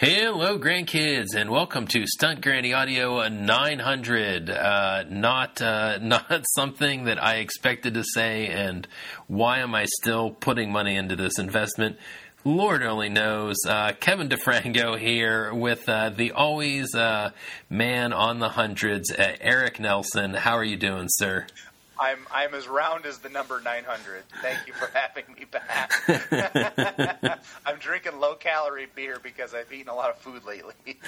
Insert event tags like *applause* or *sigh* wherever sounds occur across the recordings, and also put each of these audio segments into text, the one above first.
Hello, grandkids, and welcome to Stunt Granny Audio 900. Uh, not uh, *laughs* not something that I expected to say, and why am I still putting money into this investment? Lord only knows. Uh, Kevin DeFranco here with uh, the always uh, man on the hundreds, uh, Eric Nelson. How are you doing, sir? I'm I'm as round as the number 900. Thank you for having me back. *laughs* *laughs* I'm drinking low calorie beer because I've eaten a lot of food lately. *laughs*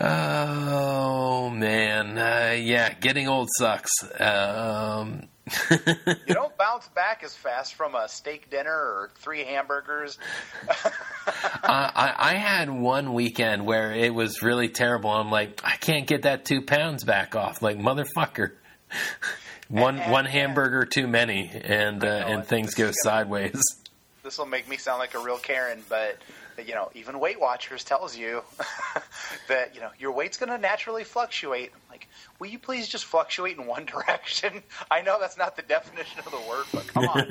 oh man, uh, yeah, getting old sucks. Um, you don't bounce back as fast from a steak dinner or three hamburgers. I, I had one weekend where it was really terrible. I'm like, I can't get that two pounds back off. Like motherfucker one and, one hamburger too many, and uh, and things go sideways. *laughs* This will make me sound like a real Karen, but you know, even Weight Watchers tells you *laughs* that you know your weight's going to naturally fluctuate. I'm like, will you please just fluctuate in one *laughs* direction? I know that's not the definition of the word, but come on.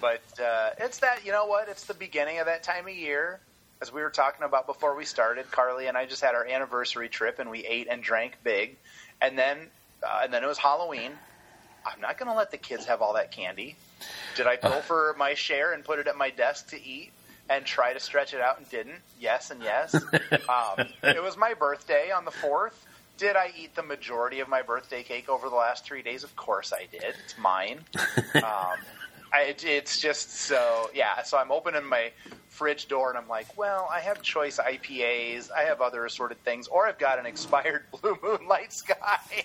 but uh, it's that you know what? It's the beginning of that time of year. As we were talking about before we started, Carly and I just had our anniversary trip, and we ate and drank big. And then uh, and then it was Halloween. I'm not going to let the kids have all that candy. Did I go for my share and put it at my desk to eat and try to stretch it out and didn't? Yes and yes. *laughs* um, it was my birthday on the 4th. Did I eat the majority of my birthday cake over the last three days? Of course I did. It's mine. *laughs* Um, I, it's just so, yeah. So I'm opening my fridge door and I'm like, well, I have choice IPAs, I have other assorted things, or I've got an expired *laughs* Blue Moon Light Sky. *laughs*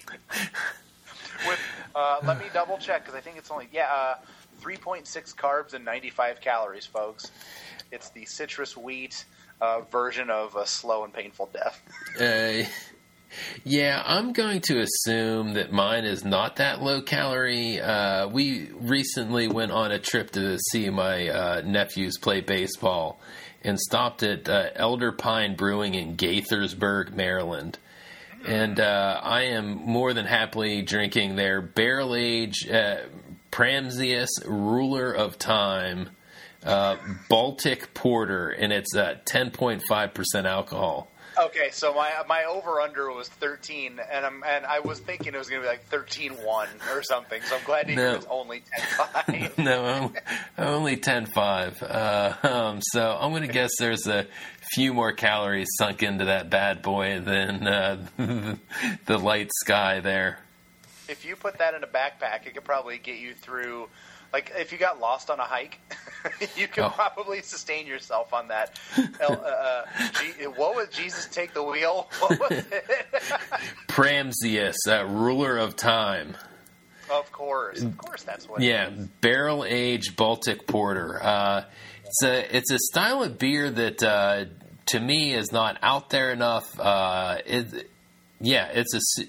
With, uh, let me double check because I think it's only yeah, uh, 3.6 carbs and 95 calories, folks. It's the citrus wheat uh, version of a slow and painful death. Yeah, I'm going to assume that mine is not that low calorie. Uh, we recently went on a trip to see my uh, nephews play baseball and stopped at uh, Elder Pine Brewing in Gaithersburg, Maryland. And uh, I am more than happily drinking their barrel age uh, Pramsius Ruler of Time uh, Baltic Porter, and it's 10.5% alcohol. Okay, so my my over under was thirteen, and I'm and I was thinking it was going to be like 13-1 or something. So I'm glad to hear it's only 10-5. *laughs* no, only 10-5. Uh, um, so I'm going to guess there's a few more calories sunk into that bad boy than uh, *laughs* the light sky there. If you put that in a backpack, it could probably get you through like if you got lost on a hike, *laughs* you could oh. probably sustain yourself on that. *laughs* Uh, uh, G- what was Jesus take the wheel? *laughs* What was it? Pramsius, uh, ruler of time. Of course, of course, that's what. Yeah, barrel aged Baltic porter. Uh, it's a it's a style of beer that uh, to me is not out there enough. Uh, it, yeah, it's a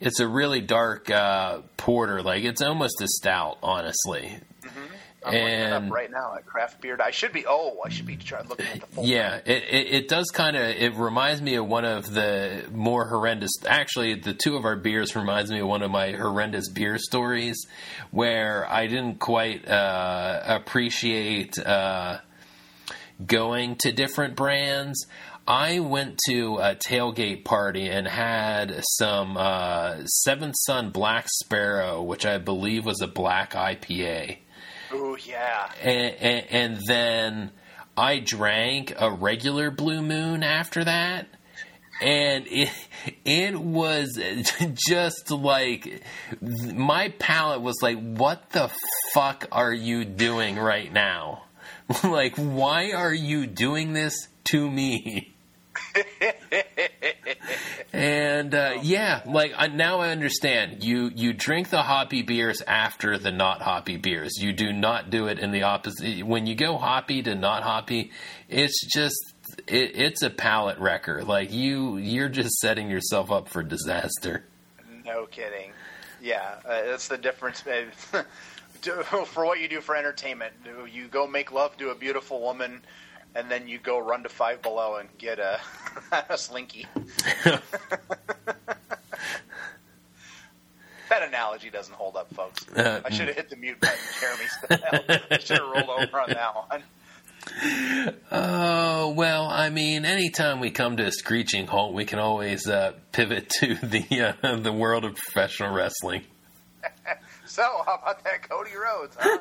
it's a really dark uh, porter. Like it's almost a stout, honestly. Mm-hmm. I'm and up right now at craft beer. I should be. Oh, I should be trying looking at the full. Yeah, it, it, it, does kind of. It reminds me of one of the more horrendous. Actually, the two of our beers reminds me of one of my horrendous beer stories, where I didn't quite uh, appreciate uh, going to different brands. I went to a tailgate party and had some uh, Seventh Son Black Sparrow, which I believe was a black IPA. Oh yeah. And, and, and then I drank a regular Blue Moon after that and it it was *laughs* just like my palate was like what the fuck are you doing right now *laughs* like why are you doing this to me and uh, yeah, like uh, now I understand. You you drink the hoppy beers after the not hoppy beers. You do not do it in the opposite. When you go hoppy to not hoppy, it's just it, it's a palate wrecker. Like you you're just setting yourself up for disaster. No kidding. Yeah, uh, that's the difference. *laughs* for what you do for entertainment, you go make love to a beautiful woman and then you go run to Five Below and get a, *laughs* a slinky. *laughs* that analogy doesn't hold up, folks. Uh, I should have hit the mute button, Jeremy. I should have rolled over on that one. *laughs* Oh well, I mean, anytime we come to a screeching halt, we can always uh, pivot to the uh, the world of professional wrestling. So, *laughs* how about that Cody Rhodes? Huh?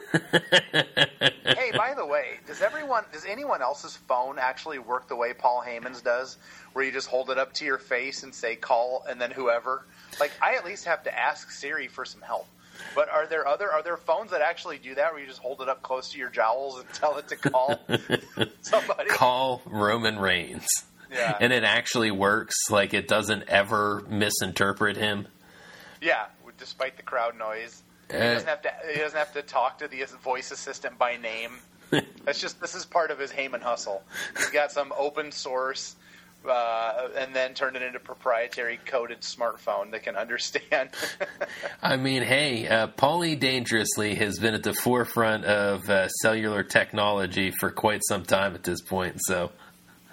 *laughs* hey, by the way, does everyone, does anyone else's phone actually work the way Paul Heyman's does, where you just hold it up to your face and say call and then whoever? Like, I at least have to ask Siri for some help. But are there other are there phones that actually do that, where you just hold it up close to your jowls and tell it to call *laughs* somebody? Call Roman Reigns. Yeah. And it actually works. Like it doesn't ever misinterpret him. Yeah, despite the crowd noise. He doesn't have to. He doesn't have to talk to the voice assistant by name. *laughs* That's just this is part of his Heyman hustle. He's got some open source, uh, and then turned it into proprietary coded smartphone that can understand. *laughs* I mean, hey, uh, Paulie Dangerously has been at the forefront of uh, cellular technology for quite some time at this point. So,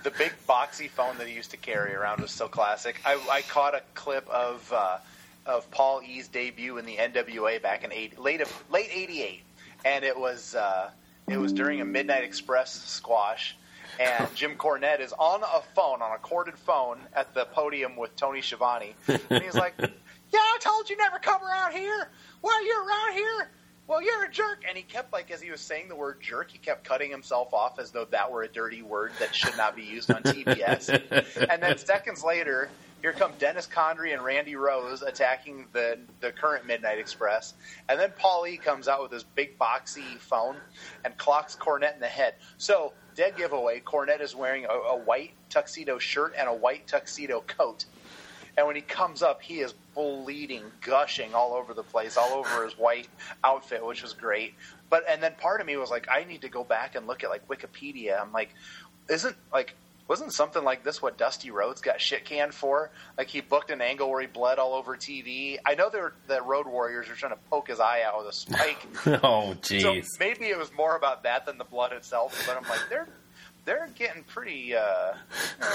the big boxy phone that he used to carry around was so classic. I, I caught a clip of uh, of Paul E's debut in the NWA back in eight, late of, late '88, and it was uh, it was during a Midnight Express squash. And Jim Cornette is on a phone, on a corded phone, at the podium with Tony Schiavone, and he's like, *laughs* "Yeah, I told you never come around here. Well, you're around here. Well, you're a jerk." And he kept like, as he was saying the word "jerk," he kept cutting himself off as though that were a dirty word that should not be used on TBS. *laughs* and then seconds later, here come Dennis Condrey and Randy Rose attacking the the current Midnight Express, and then Paul E comes out with his big boxy phone and clocks Cornette in the head. So dead giveaway. Cornette is wearing a, a white tuxedo shirt and a white tuxedo coat. And when he comes up, he is bleeding, gushing all over the place, all over his white outfit, which was great. But and then part of me was like, I need to go back and look at like Wikipedia. I'm like, isn't like wasn't something like this what Dusty Rhodes got shit canned for? Like he booked an angle where he bled all over TV. I know that Road Warriors were trying to poke his eye out with a spike. *laughs* oh, jeez. so maybe it was more about that than the blood itself. But I'm like, they're they're getting pretty uh,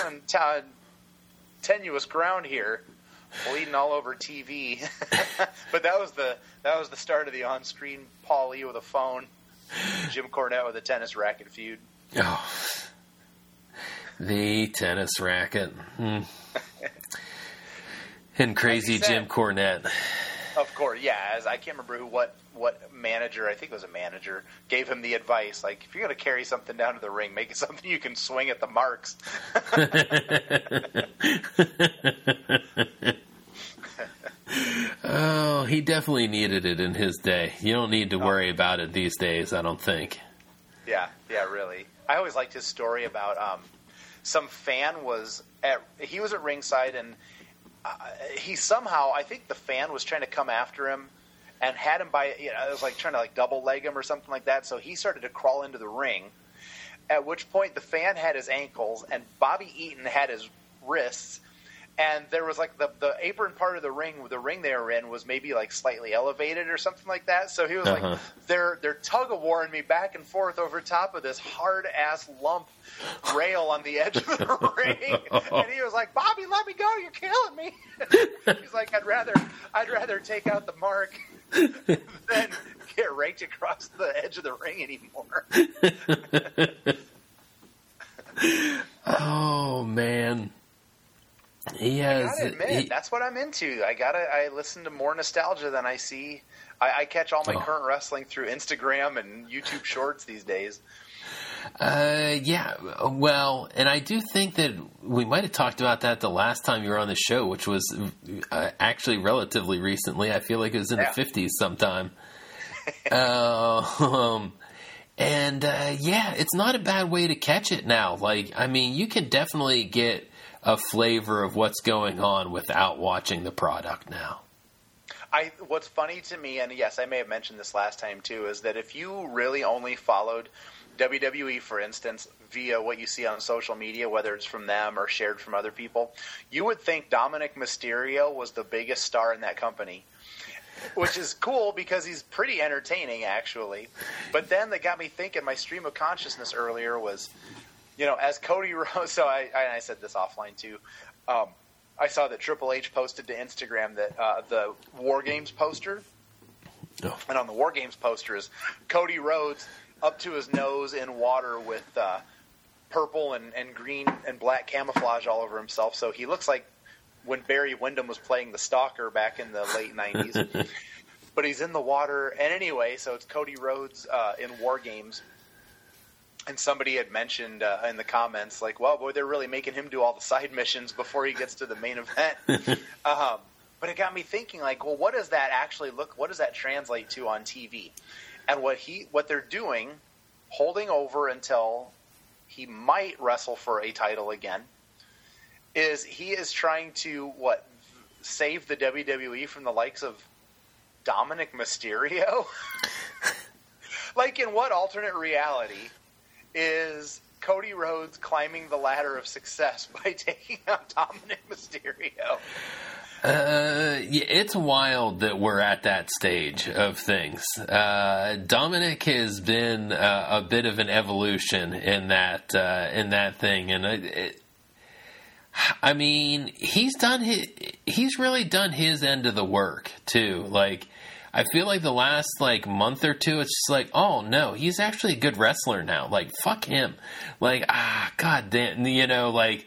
on t- tenuous ground here, bleeding all over TV. *laughs* but that was the that was the start of the on-screen Paul E with a phone, Jim Cornette with a tennis racket feud. Oh. The tennis racket. Hmm. and crazy Like said- Jim Cornette. Of course, yeah. As I can't remember who what what manager I think it was a manager gave him the advice like if you're going to carry something down to the ring, make it *laughs* something you can swing at the marks. *laughs* oh, he definitely needed it in his day. You don't need to worry about it these days, I don't think. Yeah, yeah, really. I always liked his story about um, some fan was at he was at ringside and uh, he somehow I think the fan was trying to come after him and had him by you know it was like trying to like double leg him or something like that. So he started to crawl into the ring. At which point the fan had his ankles and Bobby Eaton had his wrists. And there was like the, the apron part of the ring, the ring they were in was maybe like slightly elevated or something like that. So he was Uh-huh. like, they're they're tug of warring me back and forth over top of this hard ass lump rail on the edge of the *laughs* ring, and he was like, "Bobby, let me go! You're killing me." *laughs* He's like, "I'd rather I'd rather take out the mark *laughs* than get raked across the edge of the ring anymore." Oh, man. He has. I gotta admit, he- that's what I'm into. I gotta I listen to more nostalgia than I see. I, I catch all my Oh. current wrestling through Instagram and YouTube Shorts these days. Uh, yeah. Well, and I do think that we might have talked about that the last time you were on the show, which was uh, actually relatively recently. I feel like it was in Yeah. the fifties sometime. uh, *laughs* um, and uh, yeah, it's not a bad way to catch it now. Like, I mean, you can definitely get a flavor of what's going on without watching the product now. I what's funny to me, and yes, I may have mentioned this last time too, is that if you really only followed WWE, for instance, via what you see on social media, whether it's from them or shared from other people, you would think Dominic Mysterio was the biggest star in that company. Which is cool because he's pretty entertaining, actually. But then that got me thinking. My stream of consciousness earlier was, you know, as Cody *laughs* Rhodes. So I, I, said this offline too. Um, I saw that Triple H posted to Instagram that uh, the War Games poster, Oh. and on the War Games poster is Cody Rhodes up to his nose in water with uh, purple and, and green and black camouflage all over himself. So he looks like when Barry Windham was playing the Stalker back in the late '90s. *laughs* but he's in the water, and anyway, so it's Cody Rhodes uh, in War Games. And somebody had mentioned uh, in the comments, like, "Well, boy, they're really making him do all the side missions before he gets to the main event." *laughs* um, but it got me thinking, like, well, what does that actually look? What does that translate to on TV? And what he, what they're doing, holding over until he might wrestle for a title again, is he is trying to what save the WWE from the likes of Dominic Mysterio? *laughs* like in what alternate reality is Cody Rhodes climbing the ladder of success *laughs* by taking out Dominic Mysterio? Uh, yeah, it's wild that we're at that stage of things. Uh, Dominic has been uh, a bit of an evolution in that uh, in that thing, and it, I mean, he's done his, he's really done his end of the work too. Like, I feel like the last like month or two, it's just like, oh no, he's actually a good wrestler now. Like, fuck him. Like, ah, god damn, you know, like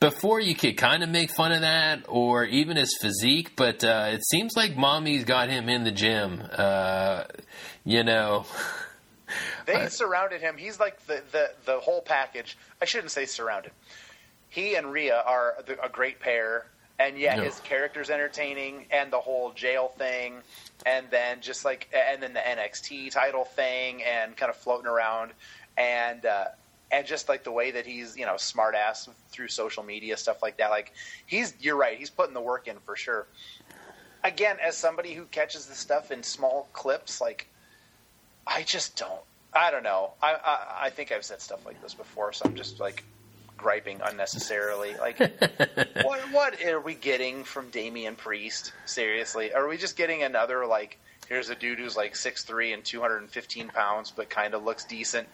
before you could kind of make fun of that or even his physique, but uh, it seems like mommy's got him in the gym. Uh, you know. *laughs* They surrounded him. He's like the, the, the whole package. I shouldn't say surrounded. He and Rhea are a great pair, and yet no. his character's entertaining, and the whole jail thing, and then just like, and then the NXT title thing, and kind of floating around, and uh, and just like the way that he's you know smart ass through social media stuff like that. Like he's you're right he's putting the work in for sure. Again as somebody who catches the stuff in small clips like i just don't i don't know. I i, I think i've said stuff like this before so i'm just like griping unnecessarily like *laughs* what what are we getting from Damian Priest seriously are we just getting another like here's a dude who's like 6'3 and 215 pounds but kind of looks decent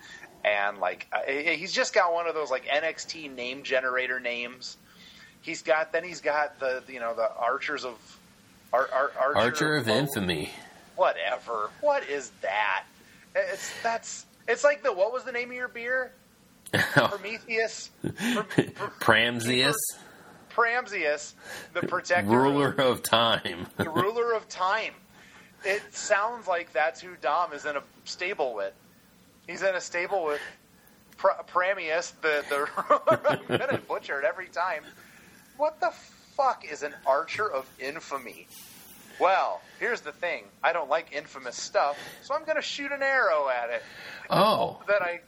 and like uh, he's just got one of those like NXT name generator names. He's got then he's got the you know the Archers of Ar, Ar, Archer, Archer of, Infamy. Whatever. What is that? It's that's it's like the what was the name of your beer? *laughs* Prometheus. Pramsius. Pramsius, the protector, ruler of, time. the ruler of time. It sounds like that's who Dom is in a stable with. He's in a stable with Pr- Pramius, the the *laughs* I'm gonna butcher it every time. What the fuck is an archer of infamy? Well, here's the thing. I don't like infamous stuff, so I'm gonna shoot an arrow at it. Oh, that I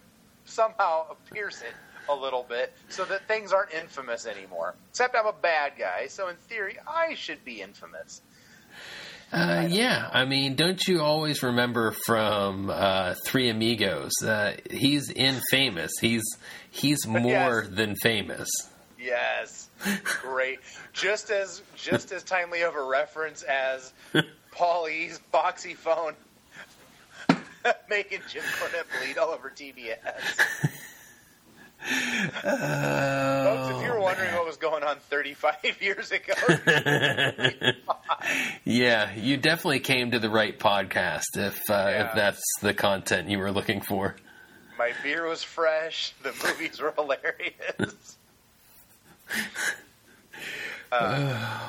somehow pierce it a little bit so that things aren't infamous anymore. Except I'm a bad guy, so in theory I should be infamous. Uh, yeah, I mean, don't you always remember from uh, Three Amigos? Uh, he's infamous. He's he's *laughs* more yes. than famous. Yes, great. just as just as timely of a reference as *laughs* Paulie's boxy phone *laughs* making Jim Cornette bleed all over TBS. Uh, *laughs* Folks, if you were wondering what was going on 35 *laughs* years ago, yeah, you definitely came to the right podcast if uh, yeah. if that's the content you were looking for. My beer was fresh. The movies were hilarious. Uh,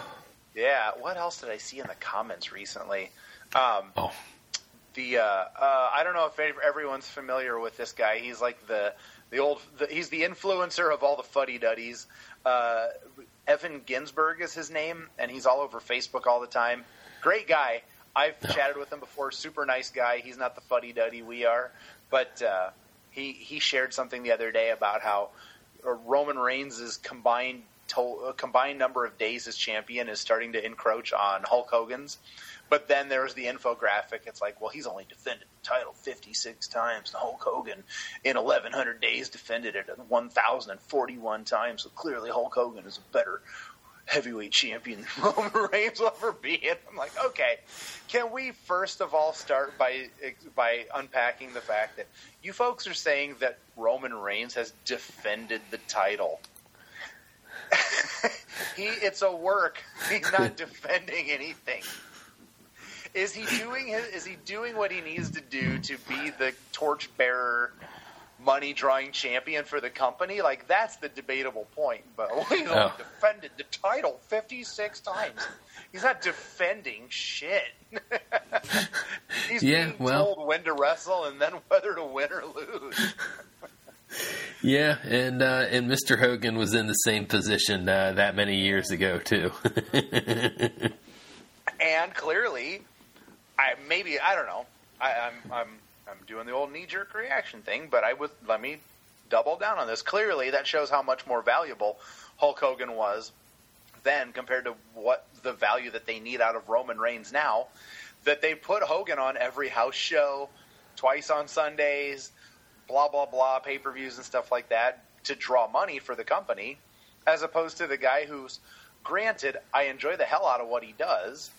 yeah. What else did I see in the comments recently? Um, oh. The uh, uh, I don't know if everyone's familiar with this guy. He's like the the old, the, he's the influencer of all the fuddy duddies. Uh, Evan Ginzburg is his name, and he's all over Facebook all the time. Great guy. I've chatted with him before. Super nice guy. He's not the fuddy duddy we are, but uh, he he shared something the other day about how uh, Roman Reigns' combined to- uh, combined number of days as champion is starting to encroach on Hulk Hogan's. But then there's the infographic. It's like, well, he's only defended the title 56 times. The Hulk Hogan in 1,100 days defended it 1,041 times. So clearly, Hulk Hogan is a better heavyweight champion than *laughs* Roman Reigns will ever be. And I'm like, okay, can we first of all start by by unpacking the fact that you folks are saying that Roman Reigns has defended the title? *laughs* he, it's a work. He's not *laughs* defending anything is he doing his, is he doing what he needs to do to be the torchbearer money drawing champion for the company? Like that's the debatable point. But *laughs* he's Oh. defended the title fifty six times. He's not defending shit. *laughs* he's Yeah, being well- told when to wrestle and then whether to win or lose. *laughs* Yeah, and uh, and Mr. Hogan was in the same position uh, that many years ago too. and clearly, I maybe I don't know. I, I'm I'm I'm doing the old knee jerk reaction thing, but I would let me double down on this. Clearly, that shows how much more valuable Hulk Hogan was then compared to what the value that they need out of Roman Reigns now. That they put Hogan on every house show, twice on Sundays, blah blah blah, pay per views and stuff like that to draw money for the company, as opposed to the guy who's granted I enjoy the hell out of what he does,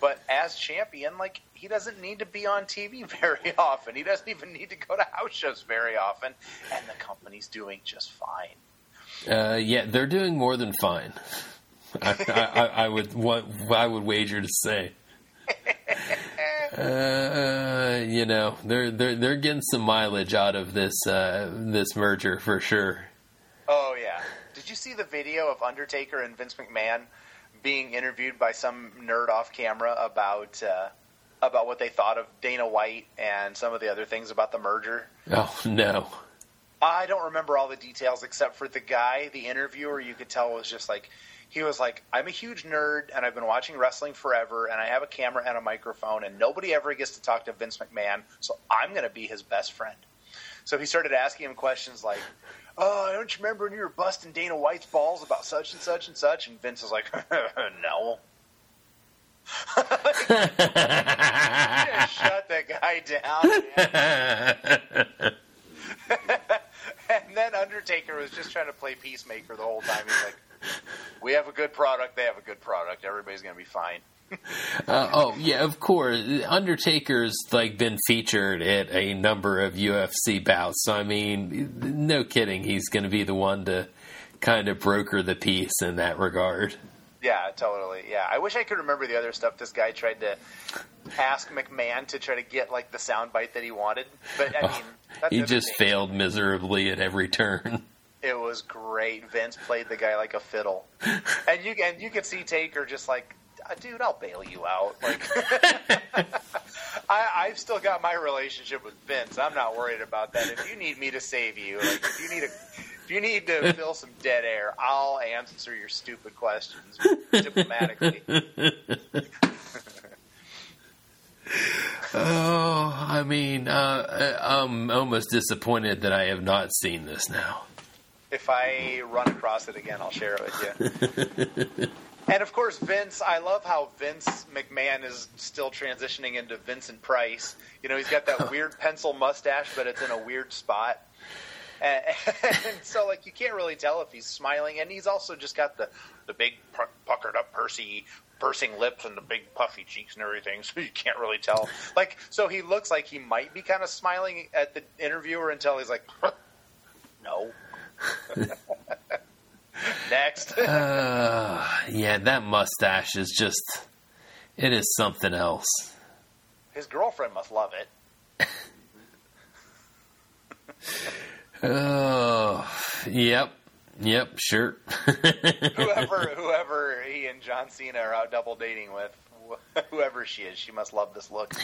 but as champion, like he doesn't need to be on TV *laughs* very often. He doesn't even need to go to house shows very often, and the company's doing just fine. uh, yeah, they're doing more than fine. I, I, I, would what I would wager to say. *laughs* Uh, you know, they're they're they're getting some mileage out of this uh, this merger for sure. Oh yeah. Did you see the video of Undertaker and Vince McMahon being interviewed by some nerd off camera about uh, about what they thought of Dana White and some of the other things about the merger? Oh no. I don't remember all the details except for the guy, the interviewer. You could tell was just like he was like, "I'm a huge nerd and I've been watching wrestling forever, and I have a camera and a microphone, and nobody ever gets to talk to Vince McMahon, so I'm going to be his best friend." So he started asking him questions like, "Oh, don't you remember when you were busting Dana White's balls about such and such and such?" And Vince was like, *laughs* "No." *laughs* Shut that guy down. *laughs* and then Undertaker was just trying to play peacemaker the whole time. He's like, "We have a good product. They have a good product. Everybody's going to be fine." Uh, oh yeah, of course. Undertaker's like been featured at a number of UFC bouts. So I mean, no kidding, he's going to be the one to kind of broker the peace in that regard. Yeah, totally. Yeah, I wish I could remember the other stuff. This guy tried to ask McMahon to try to get like the soundbite that he wanted, but I mean, that's He just thing. failed miserably at every turn. It was great. Vince played the guy like a fiddle, *laughs* and you and you could see Taker just like, "Uh, dude, I'll bail you out. Like, *laughs* *laughs* I, I've still got my relationship with Vince. I'm not worried about that. If you need me to save you, like if you need a, if you need to fill some dead air, I'll answer your stupid questions diplomatically. *laughs* Oh, I mean, uh, I'm almost disappointed that I have not seen this now. If I run across it again, I'll share it with you. And of course, Vince. I love how Vince McMahon is still transitioning into Vincent Price. You know, he's got that *laughs* weird pencil mustache, but it's in a weird spot. And, *laughs* and so, like, you can't really tell if he's smiling. And he's also just got the the big puckered up, pursy, pursing lips and the big puffy cheeks and everything. *laughs* So you can't really tell. Like, so he looks like he might be kind of smiling at the interviewer until he's like, no. Next. *laughs* Uh, yeah, that mustache is just. It is something else. His girlfriend must love it. Oh, yep. Yep, sure. *laughs* Whoever, whoever he and John Cena are out double dating with, *laughs* whoever she is, she must love this look. It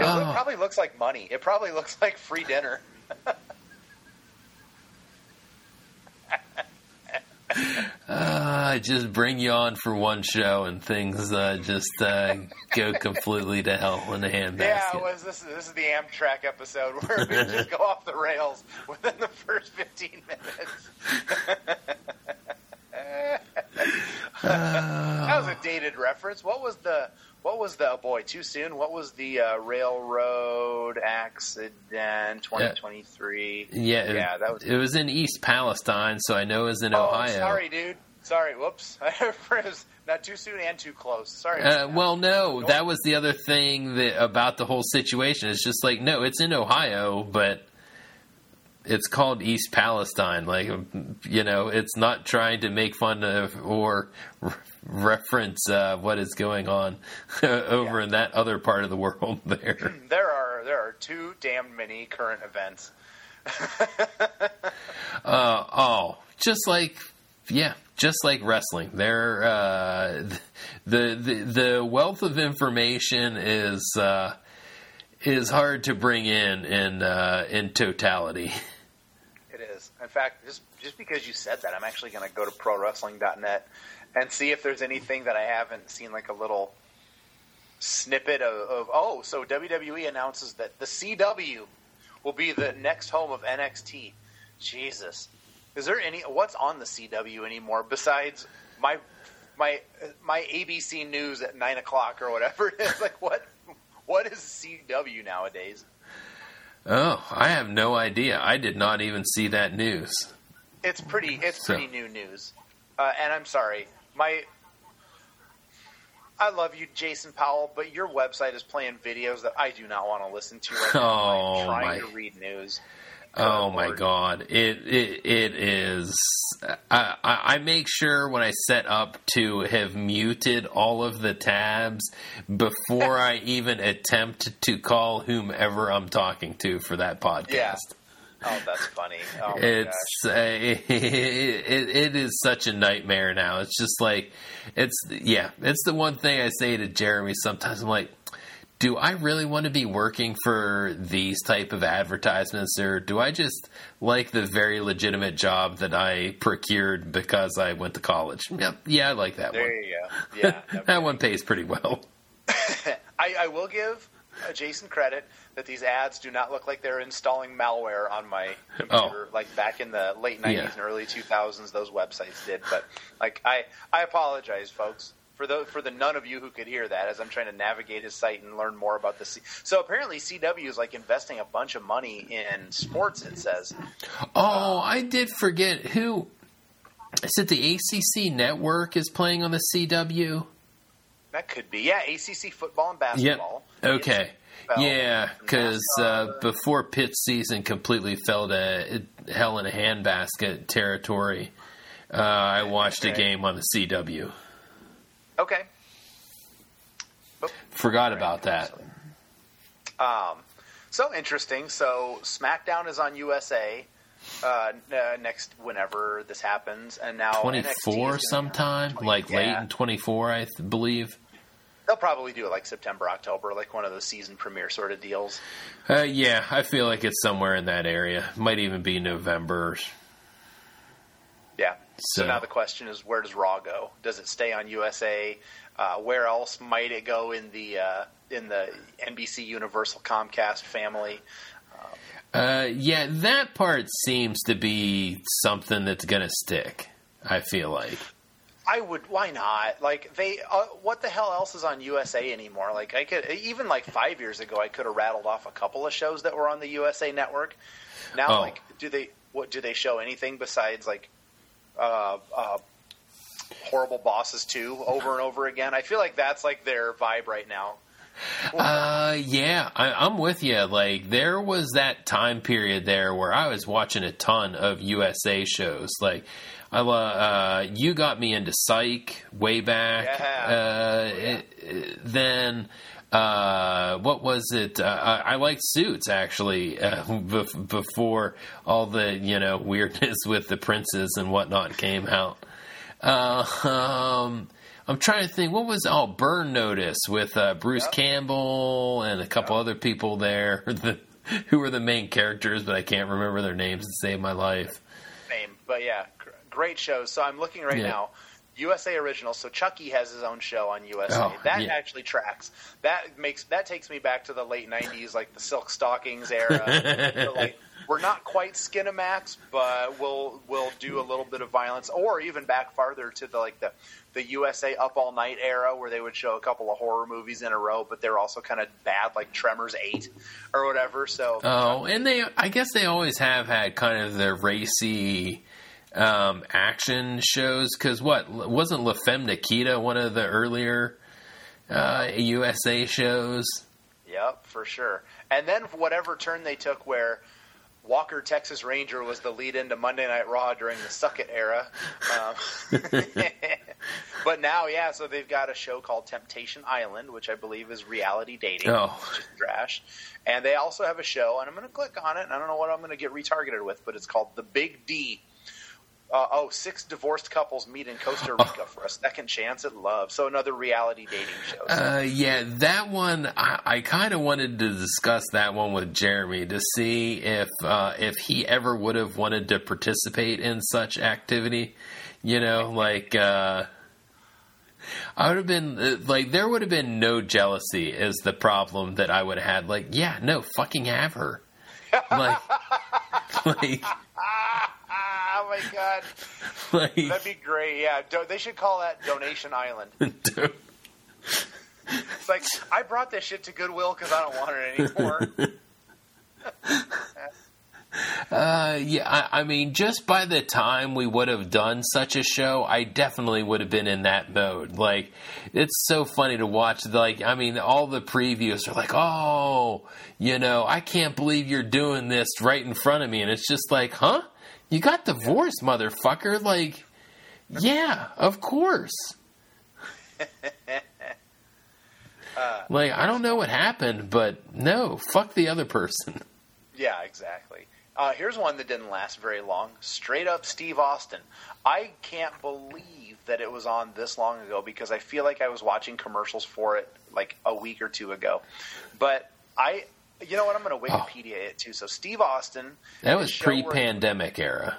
Oh. probably looks like money. It probably looks like free dinner. Uh, just bring you on for one show and things uh, just uh, go completely to hell in Yeah, handbasket. it was this? This is the Amtrak episode where we *laughs* just go off the rails within the first fifteen minutes. *laughs* that was a dated reference. What was the? What was the? Oh boy, too soon. What was the uh, railroad accident? Twenty twenty three. yeah, it, yeah, that was. it was in East Palestine, so I know it was in oh, Ohio. sorry, dude. Sorry. Whoops. *laughs* not too soon and too close. Sorry. Uh, well, no, that was the other thing that about the whole situation. It's just like, no, it's in Ohio, but it's called East Palestine. Like, you know, it's not trying to make fun of or re- reference uh, what is going on *laughs* over Yeah. in that other part of the world. *laughs* There, There are there are too damn many current events. *laughs* uh, oh, just like yeah, just like wrestling. There, uh, the the the wealth of information is uh, is hard to bring in in uh, in totality. *laughs* It is. In fact, just just because you said that, I'm actually going to go to ProWrestling.net and see if there's anything that I haven't seen, like a little snippet of, of oh, so WWE announces that the CW will be the next home of NXT. Jesus, is there any what's on the CW anymore besides my my my ABC News at nine o'clock or whatever it is? *laughs* Like what what is CW nowadays? Oh, I have no idea. I did not even see that news. It's pretty. It's So- pretty new news. Uh, and I'm sorry, my. I love you, Jason Powell, but your website is playing videos that I do not want to listen to. Right *laughs* now. Oh, I'm trying my. to read news. Oh Good my god! It it it is. I, I I make sure when I set up to have muted all of the tabs before *laughs* I even attempt to call whomever I'm talking to for that podcast. Yeah. Oh, that's funny. Oh It's uh, it, *laughs* it, it is such a nightmare now. It's just like it's yeah. It's the one thing I say to Jeremy sometimes. I'm like, do I really want to be working for these type of advertisements, or do I just like the very legitimate job that I procured because I went to college? Yep, yeah, I like that There one. you go. *laughs* Yeah. that one pays pretty well. *laughs* I, I will give Jason credit that these ads do not look like they're installing malware on my oh. computer like back in the late 90s Oh. Yeah. and early 2000s those websites did but like I I apologize folks for the for the none of you who could hear that as I'm trying to navigate his site and learn more about the C- so apparently CW is like investing a bunch of money in sports it says Oh, I did forget who. Is it the ACC network is playing on the CW? That could be yeah ACC football and basketball. Yep. Okay. Yeah, because uh, before Pitt season completely fell to hell in a handbasket territory, uh, I watched a game on the CW. okay Forgot about that. Um, so interesting. So SmackDown is on USA uh, uh, next whenever this happens, and now Twenty four sometime, like late in twenty four, I th- believe. They'll probably do it like September, October, like one of those season premiere sort of deals. Uh, yeah, I feel like it's somewhere in that area. Might even be November. Yeah. So, So- now the question is, where does Raw go? Does it stay on USA? Uh, where else might it go in the uh, in the NBC Universal Comcast family? Uh, yeah, that part seems to be something that's gonna stick. I feel like. I would. Why not? Like they. Uh, what the hell else is on USA anymore? Like I could even like five years ago, I could have rattled off a couple of shows that were on the USA Network. Now, Oh. like, do they? What do they show? Anything besides like uh, uh, horrible bosses two over and over again? I feel like that's like their vibe right now. Uh, yeah, I, I'm with you. Like, there was that time period there where I was watching a ton of USA shows. Like, I uh, you got me into Psych way back. Yeah. Uh, it- it- then. Uh, what was it? Uh, I, I liked Suits actually uh, *laughs* bef- before all the you know weirdness *laughs* with the princes and whatnot came out. Uh, um, I'm trying to think. What was oh Burn Notice with uh, Bruce Yep. Campbell and a couple other people there *laughs* the, who were the main characters, but I can't remember their names to save my life. name. But yeah, great shows. So I'm looking right Yeah. now. USA original. So Chucky has his own show on USA. Oh, that yeah. actually tracks. That makes that takes me back to the late '90s, like the Silk Stockings era. *laughs* Like, we're not quite Skinamax, but we'll we'll do a little bit of violence, or even back farther to the like the the USA Up All Night era, where they would show a couple of horror movies in a row, but they're also kind of bad, like Tremors Eight or whatever. So Oh, and they I guess they always have had kind of their racy um, action shows because what wasn't La Femme Nikita one of the earlier uh, USA shows? Yep, for sure. And then whatever turn they took, where Walker Texas Ranger was the lead into Monday Night Raw during the Suck It era. Um, *laughs* but now, yeah, so they've got a show called Temptation Island, which I believe is reality dating, Oh. which is trash. And they also have a show, and I'm going to click on it, and I don't know what I'm going to get retargeted with, but it's called The Big D. Uh, oh, six divorced couples meet in Costa Rica for a second chance at love. So another reality dating show. Uh, yeah, that one I, I kind of wanted to discuss that one with Jeremy to see if uh, if he ever would have wanted to participate in such activity. You know, like uh, I would have been uh, like there would have been no jealousy is the problem that I would have had. Like, yeah, no, fucking have her. Like, *laughs* like, oh my god, *laughs* like. that'd be great. Yeah, do- they should call that Donation Island. *laughs* dude. It's like I brought this shit to Goodwill because I don't want it anymore. *laughs* Uh, yeah, I, I mean, just by the time we would have done such a show, I definitely would have been in that mode. Like, it's so funny to watch. Like, I mean, all the previews are like, "Oh, you know, I can't believe you're doing this right in front of me," and it's just like, "Huh? You got divorced, motherfucker!" Like, yeah, of course. *laughs* like, I don't know what happened, but no, fuck the other person. yeah, exactly. Uh, here's one that didn't last very long. Straight up Steve Austin. I can't believe that it was on this long ago because I feel like I was watching commercials for it like a week or two ago. But I, you know what? I'm going to Wikipedia it too. So Steve Austin. That was pre-pandemic era.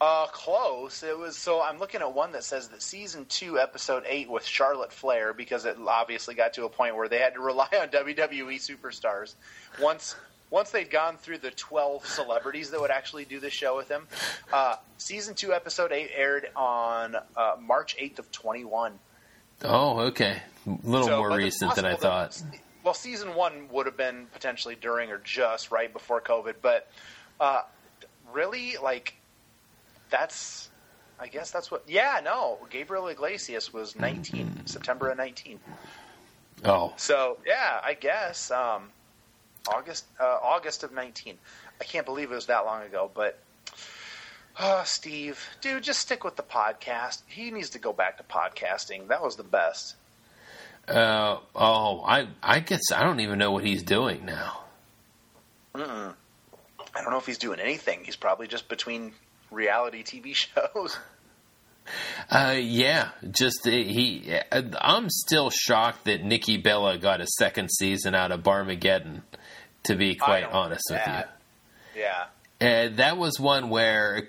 Uh, close. It was so. I'm looking at one that says that season two, episode eight, with Charlotte Flair, because it obviously got to a point where they had to rely on *laughs* WWE superstars. Once, once they'd gone through the 12 celebrities that would actually do the show with them, uh, season two, episode eight aired on uh, March 8th of 21. Oh, okay. A little So, more recent than I thought. that- well, season one would have been potentially during or just right before COVID, but uh, really, like, that's. I guess that's what. Yeah, no. Gabriel Iglesias was 19, September of 19. Oh, So yeah, I guess um, August uh, August of 19. I can't believe it was that long ago, but. Oh, Steve, dude, just stick with the podcast. He needs to go back to podcasting. That was the best. Uh, oh, I, I guess I don't even know what he's doing now. Mm-mm. I don't know if he's doing anything. He's probably just between reality TV *laughs* shows. Uh, yeah, just uh, he. uh, I'm still shocked that Nikki Bella got a second season out of Barmageddon. To be quite honest with you. Yeah. Uh, that was one where,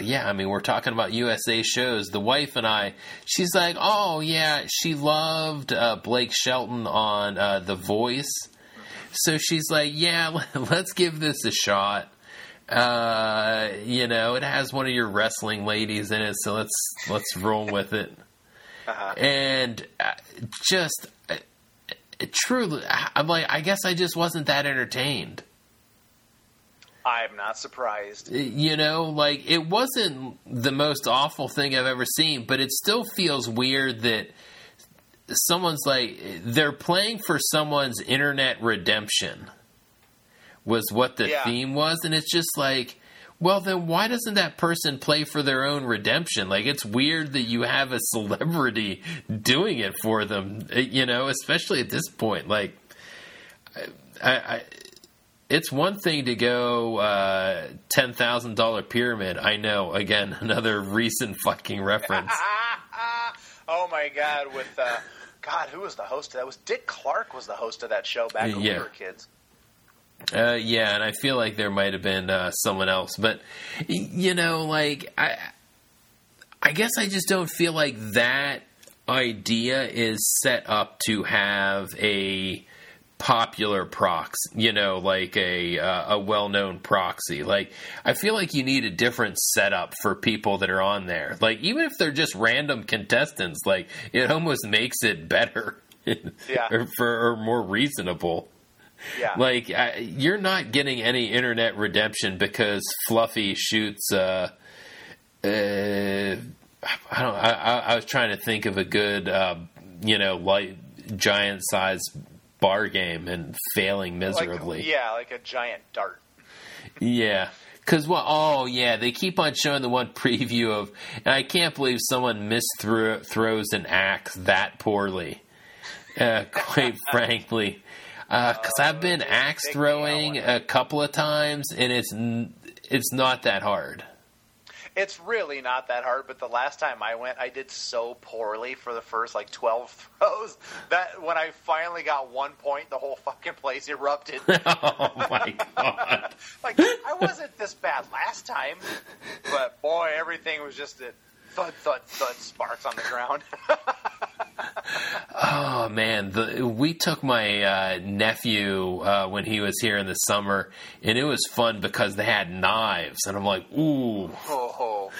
yeah, I mean, we're talking about USA shows. The wife and I, she's like, oh, yeah, she loved uh, Blake Shelton on uh, The Voice. So she's like, yeah, *laughs* let's give this a shot. Uh, you know, it has one of your wrestling ladies in it, so let's let's roll with it. *laughs* Uh-huh. And uh, just uh, truly, I'm like, I guess I just wasn't that entertained. I'm not surprised. You know, like it wasn't the most awful thing I've ever seen, but it still feels weird that someone's like they're playing for someone's internet redemption was what the Yeah. theme was and it's just like well then why doesn't that person play for their own redemption like it's weird that you have a celebrity doing it for them eh, you know especially at this point like i, I it's one thing to go uh, ten thousand dollar pyramid. I know. Again, *laughs* another recent fucking reference. *laughs* oh my god! With uh, God, who was the host of that? Was Dick Clark was the host of that show back when Yeah. we were kids? Uh, yeah, and I feel like there might have been uh, someone else, but you know, like I, I guess I just don't feel like that idea is set up to have a popular proxy. You know, like a uh, a well known proxy. Like I feel like you need a different setup for people that are on there. Like even if they're just random contestants, like it almost makes it better. *laughs* Yeah. or, for, or more reasonable. Yeah, like I, you're not getting any internet redemption because Fluffy shoots. Uh, uh, I don't. I, I, I was trying to think of a good, uh, you know, light giant size bar game and failing like, miserably. yeah, like a giant dart. Yeah. Cause well, oh yeah, they keep on showing the one *laughs* preview of, and I can't believe someone misthrows throws an axe that poorly. Uh, *laughs* quite *laughs* frankly, because uh, I've been axe throwing a couple of times, and it's it's not that hard. It's really not that hard, but the last time I went, I did so poorly for the first like 12 *laughs* throws that when I finally got one point, the whole fucking place erupted. *laughs* oh my *laughs* god. like, I wasn't this bad last time, but boy, everything was just a thud, thud, thud sparks on the ground. *laughs* oh man, the, we took my uh, nephew uh, when he was here in the summer, and it was fun because they had knives, and I'm like, ooh, oh,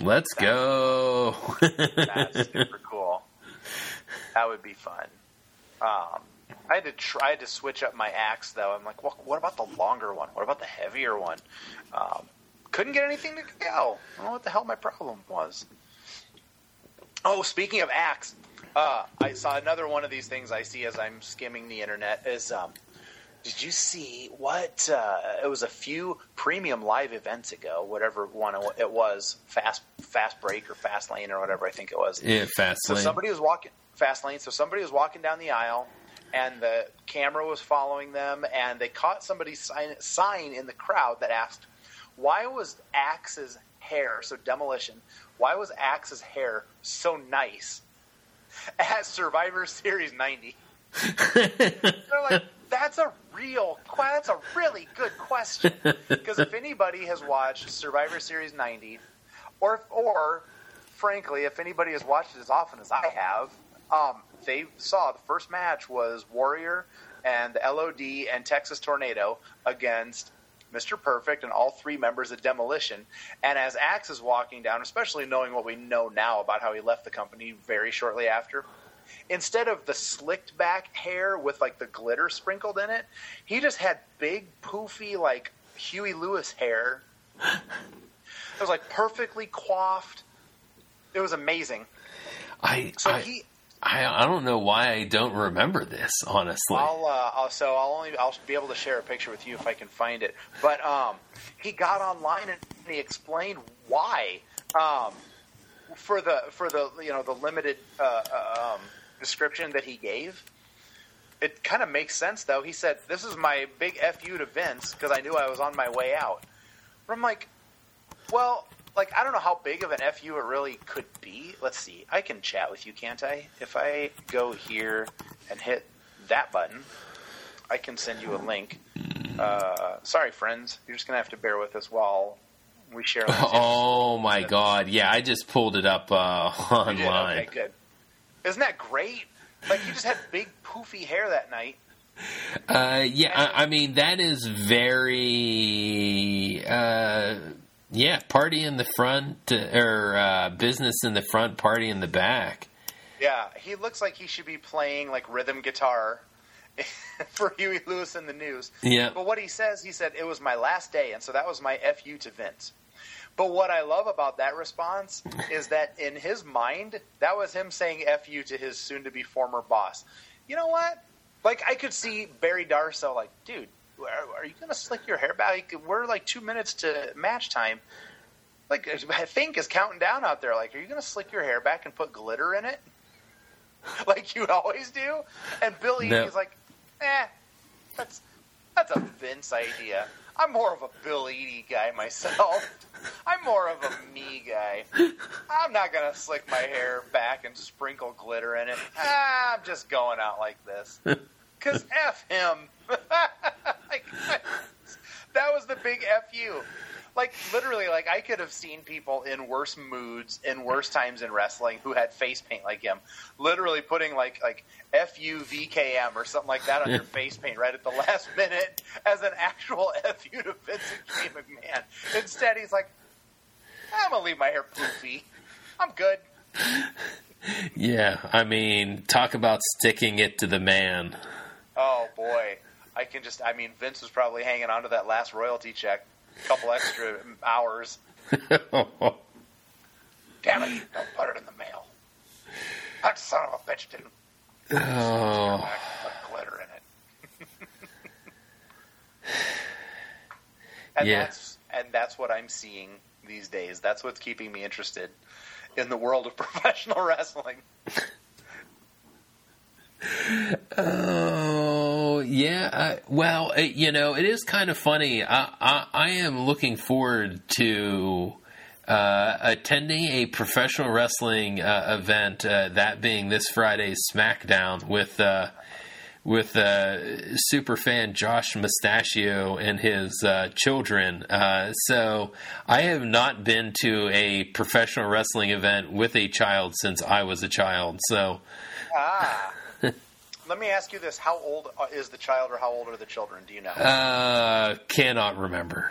let's that's, go. that's super *laughs* cool. That would be fun. Um, I had to try to switch up my axe though. I'm like, well, what about the longer one? What about the heavier one? Um, couldn't get anything to go. I don't know what the hell my problem was. Oh, speaking of acts, uh, I saw another one of these things I see as I'm skimming the internet. Is um, did you see what? Uh, it was a few premium live events ago, whatever one it was, fast fast break or fast lane or whatever I think it was. Yeah, fast so lane. So somebody was walking fast lane. So somebody was walking down the aisle, and the camera was following them, and they caught somebody's sign, sign in the crowd that asked, "Why was Axe's hair so demolition?" Why was Axe's hair so nice at Survivor Series 90? *laughs* They're like, that's a real, that's a really good question. Because if anybody has watched Survivor Series 90, or, or frankly, if anybody has watched it as often as I have, um, they saw the first match was Warrior and the LOD and Texas Tornado against Mr. Perfect, and all three members of Demolition. And as Axe is walking down, especially knowing what we know now about how he left the company very shortly after, instead of the slicked back hair with like the glitter sprinkled in it, he just had big, poofy, like Huey Lewis hair. It was like perfectly coiffed. It was amazing. I so I, he I, I don't know why I don't remember this honestly. I'll, uh, I'll, so I'll only I'll be able to share a picture with you if I can find it. But um, he got online and he explained why um, for the for the you know the limited uh, uh um, description that he gave. It kind of makes sense though. He said, "This is my big fu to Vince because I knew I was on my way out." But I'm like, well, like I don't know how big of an fu it really could be. Let's see. I can chat with you, can't I? If I go here and hit that button, I can send you a link. Uh, sorry, friends. You're just gonna have to bear with us while we share. *laughs* Oh my god! Yeah, I just pulled it up uh, online. Okay, good. Isn't that great? Like you just had big poofy hair that night. Uh, yeah, I, I, mean that is very uh, yeah, party in the front or uh, business in the front, party in the back. Yeah, he looks like he should be playing like rhythm guitar *laughs* for Huey Lewis and the News. Yeah. But what he says, he said it was my last day, and so that was my fu to Vince. But what I love about that response is that in his mind, that was him saying fu to his soon-to-be former boss. You know what? Like I could see Barry Darsow, like, dude, are, you going to slick your hair back? We're like two minutes to match time. Like, I think is counting down out there. Like, are you going to slick your hair back and put glitter in it? *laughs* like you always do? And Billy no. is like, eh, that's, that's a Vince idea. I'm more of a Bill Eadie guy myself. *laughs* I'm more of a me guy. I'm not gonna slick my hair back and sprinkle glitter in it. Ah, I'm just going out like this. *laughs* Cause f him. *laughs* that was the big fu. Like literally, like I could have seen people in worse moods, in worse times in wrestling, who had face paint like him. Literally putting like like fu vkm or something like that on their *laughs* face paint right at the last minute as an actual *laughs* fu to Vince McMahon. Instead, he's like, I'm gonna leave my hair poofy. I'm good. Yeah, I mean, talk about sticking it to the man. Oh boy, I can just. I mean, Vince was probably hanging on to that last royalty check, a couple extra hours. *laughs* Damn it! Don't put it in the mail. That son of a bitch didn't. Oh. Put glitter in it. *laughs* and Yeah. that's and that's what I'm seeing these days. That's what's keeping me interested in the world of *laughs* professional wrestling. Oh yeah. I, well, it, you know, it is kind of funny. I, I, I am looking forward to uh, attending a professional wrestling uh, event. Uh, that being this Friday's SmackDown with uh, with uh, super fan Josh Mustachio and his uh, children. Uh, so I have not been to a professional wrestling event with a child since I was a child. So. Ah. Let me ask you this: How old uh, is the child, or how old are the children? Do you know? Uh, cannot remember.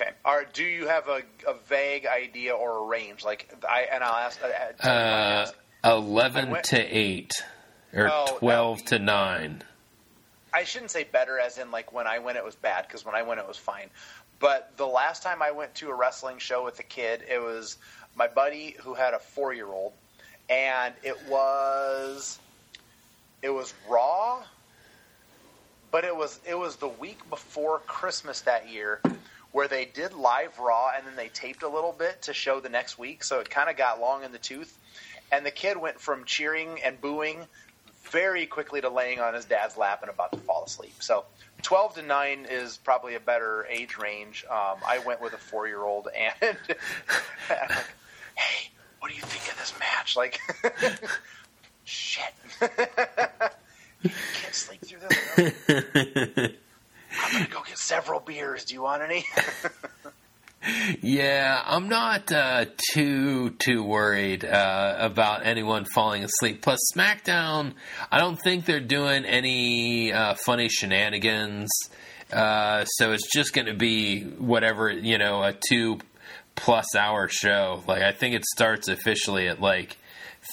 okay. Are do you have a, a vague idea or a range? Like I and I'll ask. Uh, uh, tell you what I Uh, asked. eleven went- to eight, or Oh, twelve to nine. I shouldn't say better, as in like when I went it was bad, because when I went it was fine. But the last time I went to a wrestling show with a kid, it was my buddy who had a four year old, and it was it was Raw, but it was it was the week before Christmas that year. Where they did live Raw and then they taped a little bit to show the next week, so it kind of got long in the tooth. And the kid went from cheering and booing very quickly to laying on his dad's lap and about to fall asleep. So 12 to 9 is probably a better age range. Um, I went with a four year old and *laughs* I'm like, hey, what do you think of this match? Like, *laughs* shit. You can't sleep through this. *laughs* I'm going to go get several beers. Do you want any? *laughs* Yeah, I'm not uh, too too worried uh, about anyone falling asleep. Plus, SmackDown, I don't think they're doing any uh, funny shenanigans. Uh, so it's just going to be whatever you know, a two plus hour show. Like I think it starts officially at like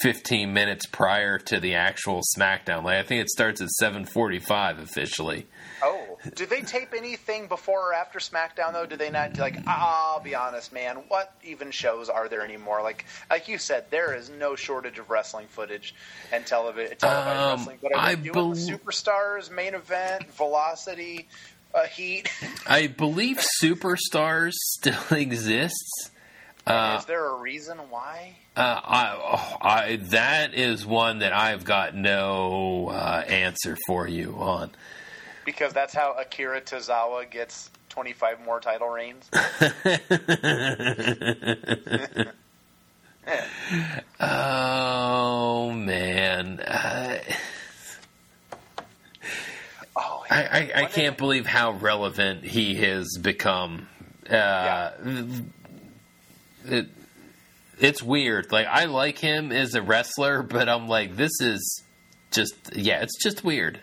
15 minutes prior to the actual SmackDown. Like I think it starts at 7:45 officially. Oh, do they tape anything before or after SmackDown though? Do they not? Like, I'll be honest, man. What even shows are there anymore? Like, like you said, there is no shortage of wrestling footage and television, televised Um, wrestling. But are I doing bel- superstars, main event, Velocity, uh, Heat? I believe *laughs* Superstars still *laughs* exists. Uh, is there a reason why? Uh, I, I, that is one that I've got no uh, answer for you on. Because that's how Akira Tozawa gets 25 more title reigns. *laughs* oh man, *laughs* Oh, I, I, I can't believe how relevant he has become. Uh, it, it's weird. Like I like him as a wrestler, but I'm like, this is just yeah, it's just weird.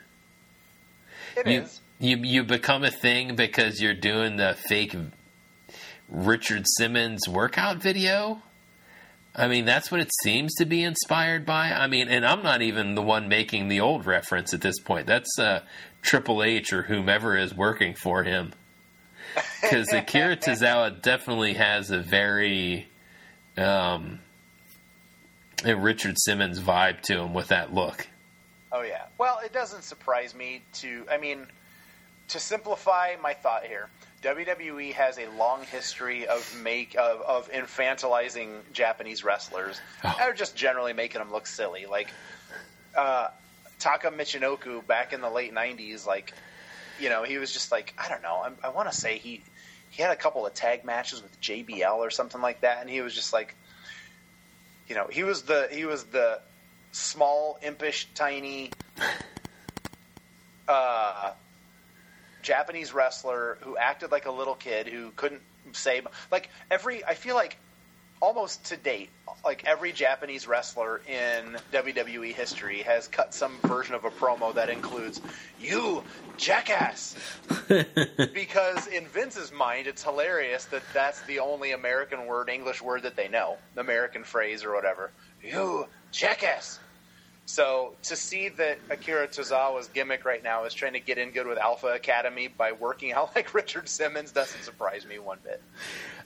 It you, is. you you become a thing because you're doing the fake Richard Simmons workout video. I mean, that's what it seems to be inspired by. I mean, and I'm not even the one making the old reference at this point. That's uh, Triple H or whomever is working for him. Because Akira Tozawa definitely has a very um, a Richard Simmons vibe to him with that look. Oh yeah. Well, it doesn't surprise me to. I mean, to simplify my thought here, WWE has a long history of make of, of infantilizing Japanese wrestlers, Oh. or just generally making them look silly. Like uh, Taka Michinoku back in the late '90s, like you know, he was just like I don't know. I, I want to say he he had a couple of tag matches with JBL or something like that, and he was just like, you know, he was the he was the small, impish, tiny *laughs* uh, Japanese wrestler who acted like a little kid who couldn't say like every. I feel like almost to date, like every Japanese wrestler in WWE history has cut some version of a promo that includes "you jackass," *laughs* because in Vince's mind, it's hilarious that that's the only American word, English word that they know, American phrase or whatever. You jackass. So to see that Akira Tozawa's gimmick right now is trying to get in good with Alpha Academy by working out like *laughs* Richard Simmons doesn't surprise me one bit.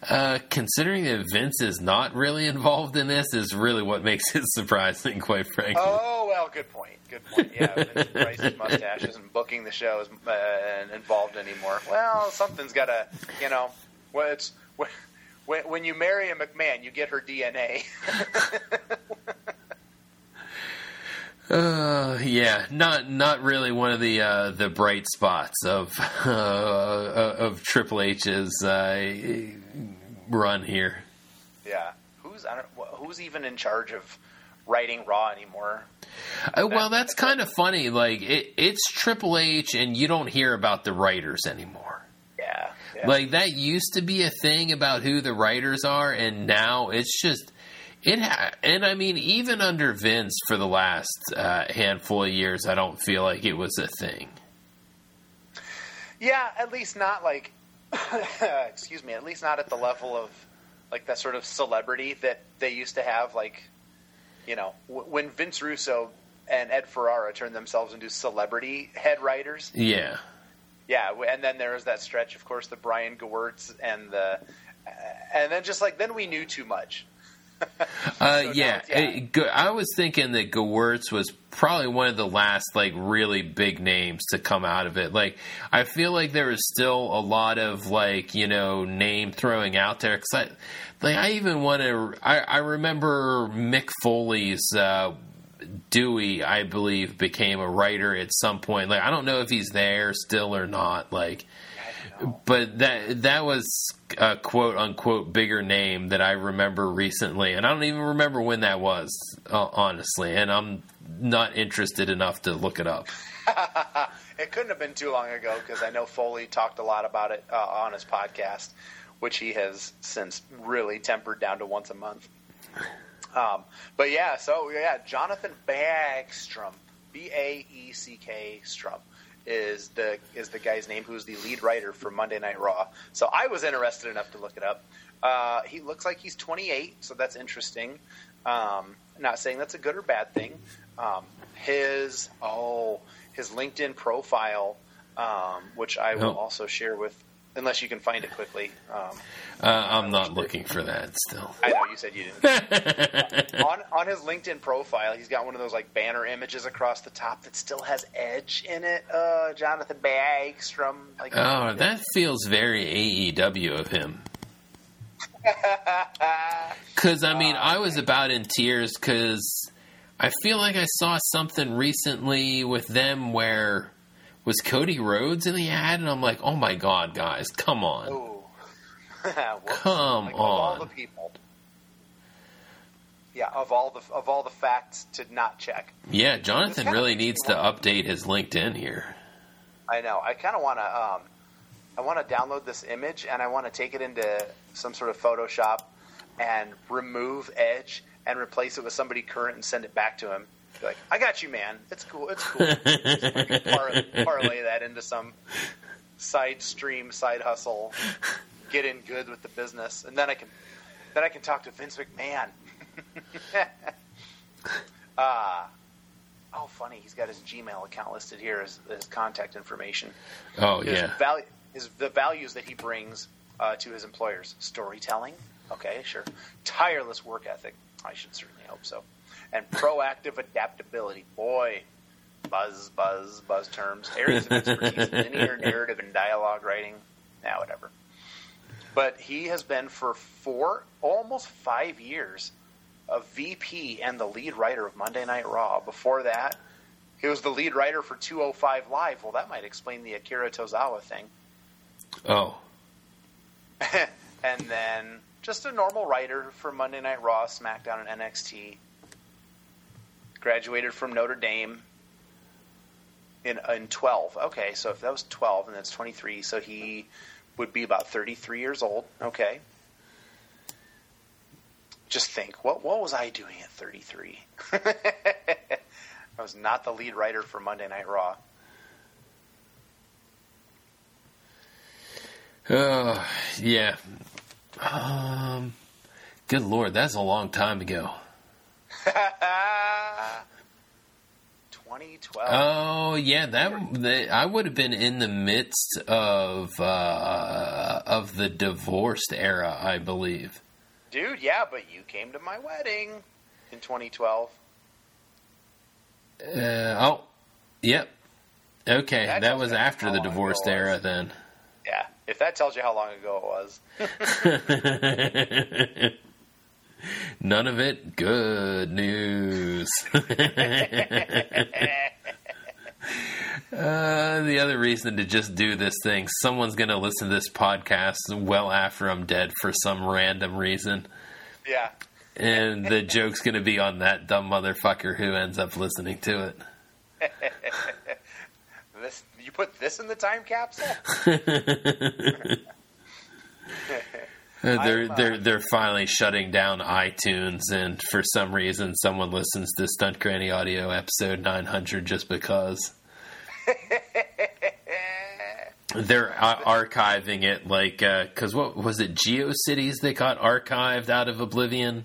Uh, considering that Vince is not really involved in this, is really what makes it *laughs* surprising, quite frankly. Oh well, good point. Good point. Yeah, Vincent Price's mustache isn't booking the shows uh, involved anymore. Well, something's got to, you know, well, it's *laughs* when, when you marry a McMahon, you get her DNA. Uh, yeah, not not really one of the uh, the bright spots of *laughs* uh, of Triple H's uh, run here. Yeah, who's I don't, who's even in charge of writing Raw anymore? Uh, well, that's kind of funny. Like it, it's Triple H, and you don't hear about the writers anymore. Yeah, yeah. Like that used to be a thing about who the writers are, and now it's just it. Ha- and I mean, even under Vince for the last uh, handful of years, I don't feel like it was a thing. Yeah, at least not like, *coughs* excuse me, at least not at the level of like that sort of celebrity that they used to have. Like, you know, w- when Vince Russo and Ed Ferrara turned themselves into celebrity head writers. Yeah. Yeah, and then there was that stretch, of course, the Brian Gewirtz and the, uh, and then just like then we knew too much. *laughs* Uh, So yeah. It- I was thinking that Gewirtz was probably one of the last like really big names to come out of it. Like, I feel like there is still a lot of like you know name throwing out there. Cause I, like, I even want to. I, I remember Mick Foley's. Uh, Dewey, I believe, became a writer at some point. Like, I don't know if he's there still or not. Like, but that that was a quote unquote bigger name that I remember recently, and I don't even remember when that was, uh, honestly. And I'm not interested enough to look it up. *laughs* it couldn't have been too long ago because I know Foley talked a lot about it uh, on his podcast, which he has since really tempered down to once a month. Um, but yeah, so yeah, Jonathan Baeckstrom, B A E C K Strum, is the is the guy's name who's the lead writer for Monday Night Raw. So I was interested enough to look it up. Uh, he looks like he's 28, so that's interesting. Um, not saying that's a good or bad thing. Um, his oh his LinkedIn profile, um, which I will Oh. also share with, unless you can find it quickly. Um, Uh, I'm not looking for that still. I know you said you didn't. *laughs* on on his LinkedIn profile, he's got one of those like banner images across the top that still has Edge in it. Uh, Jonathan Baeckstrom. Like, oh, that feels very AEW of him. *laughs* Because I mean, I was about in tears because I feel like I saw something recently with them where was Cody Rhodes in the ad, and I'm like, oh my god, guys, come on. *laughs* Come Like, Of all on. the people. Yeah, of all the of all the facts to not check. Yeah, Jonathan really needs to update his LinkedIn here. I know. I kind of want to. Um, I want to download this image and I want to take it into some sort of Photoshop and remove Edge and replace it with somebody current and send it back to him. Be like, I got you, man. It's cool. It's cool. *laughs* Par- parlay that into some side stream, side hustle. Get in good with the business, and then I can, then I can talk to Vince McMahon. uh, *laughs* oh, funny. He's got his Gmail account listed here as, his contact information. Oh His yeah, value, his the values that he brings uh, to his employers: storytelling. Okay, sure. Tireless work ethic. I should certainly hope so. And proactive adaptability. Boy, buzz, buzz, buzz terms. Areas of expertise: linear *laughs* narrative and dialogue writing. Now, whatever. But he has been for four, almost five years, a VP and the lead writer of Monday Night Raw. Before that, he was the lead writer for 205 Live. Well, that might explain the Akira Tozawa thing. oh *laughs* and then just a normal writer for Monday Night Raw, SmackDown, and NXT. Graduated from Notre Dame in in 12. Okay, so if that was 12 and that's 23, so he would be about 33 years old. Okay. Just think, what what was I doing at 33? *laughs* I was not the lead writer for Monday Night Raw. Uh, yeah. Um, good lord, that's a long time ago. *laughs* 2012. Oh yeah, that, that I would have been in the midst of uh, of the divorced era, I believe. Dude, yeah, but you came to my wedding in 2012. Uh, oh, yep. Okay, That that, was after the divorced era then. Yeah, if that tells you how long ago it was. *laughs* None of it good news. Uh, the other reason to just do this thing, someone's going to listen to this podcast well after I'm dead for some random reason. Yeah. And the joke's going to be on that dumb motherfucker who ends up listening to it. *laughs* This you put this in the time capsule? Uh, *laughs* *laughs* they're uh, they're they're finally shutting down iTunes, and for some reason, someone listens to Stunt Granny Audio episode 900 just because *laughs* they're uh, archiving it. Like, because what was it? GeoCities that got archived out of oblivion.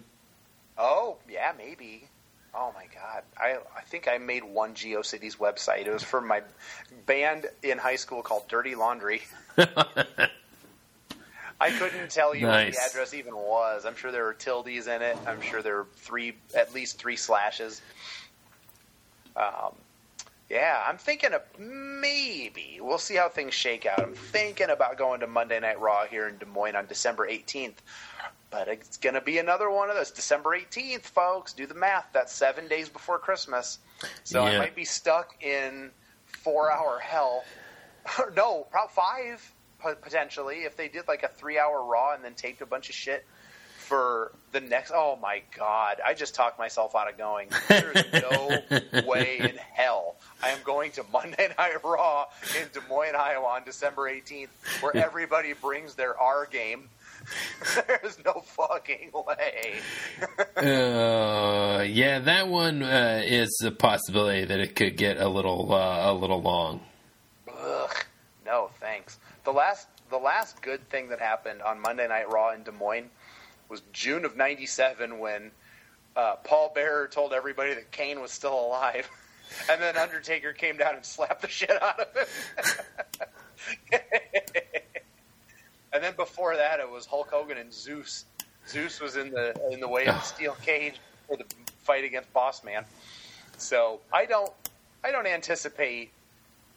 Oh, yeah, maybe. Oh my god. I I think I made one GeoCities website. It was for my band in high school called Dirty Laundry. *laughs* I couldn't tell you what the address even was. I'm sure there were tildes in it. I'm sure there were three, at least three slashes. Um, yeah, I'm thinking of maybe. We'll see how things shake out. I'm thinking about going to Monday Night Raw here in Des Moines on December 18th. But it's going to be another one of those. December 18th, folks. Do the math. That's seven days before Christmas. So I might be stuck in four hour hell. *laughs* no, probably five potentially if they did like a three hour Raw and then taped a bunch of shit for the next. Oh my god! I just talked myself out of going. There's no *laughs* way in hell I am going to Monday *laughs* Night Raw in Des Moines, Iowa on December 18th, where everybody brings their R game. *laughs* There's no fucking way. *laughs* Uh, yeah, that one uh, is a possibility that it could get a little uh, a little long. Ugh. No, thanks. The last the last good thing that happened on Monday Night Raw in Des Moines was June of '97 when uh, Paul Bearer told everybody that Kane was still alive, *laughs* and then Undertaker came down and slapped the shit out of him. And then before that, it was Hulk Hogan and Zeus. Zeus was in the in the way of the steel cage for the fight against Boss Man. So I don't I don't anticipate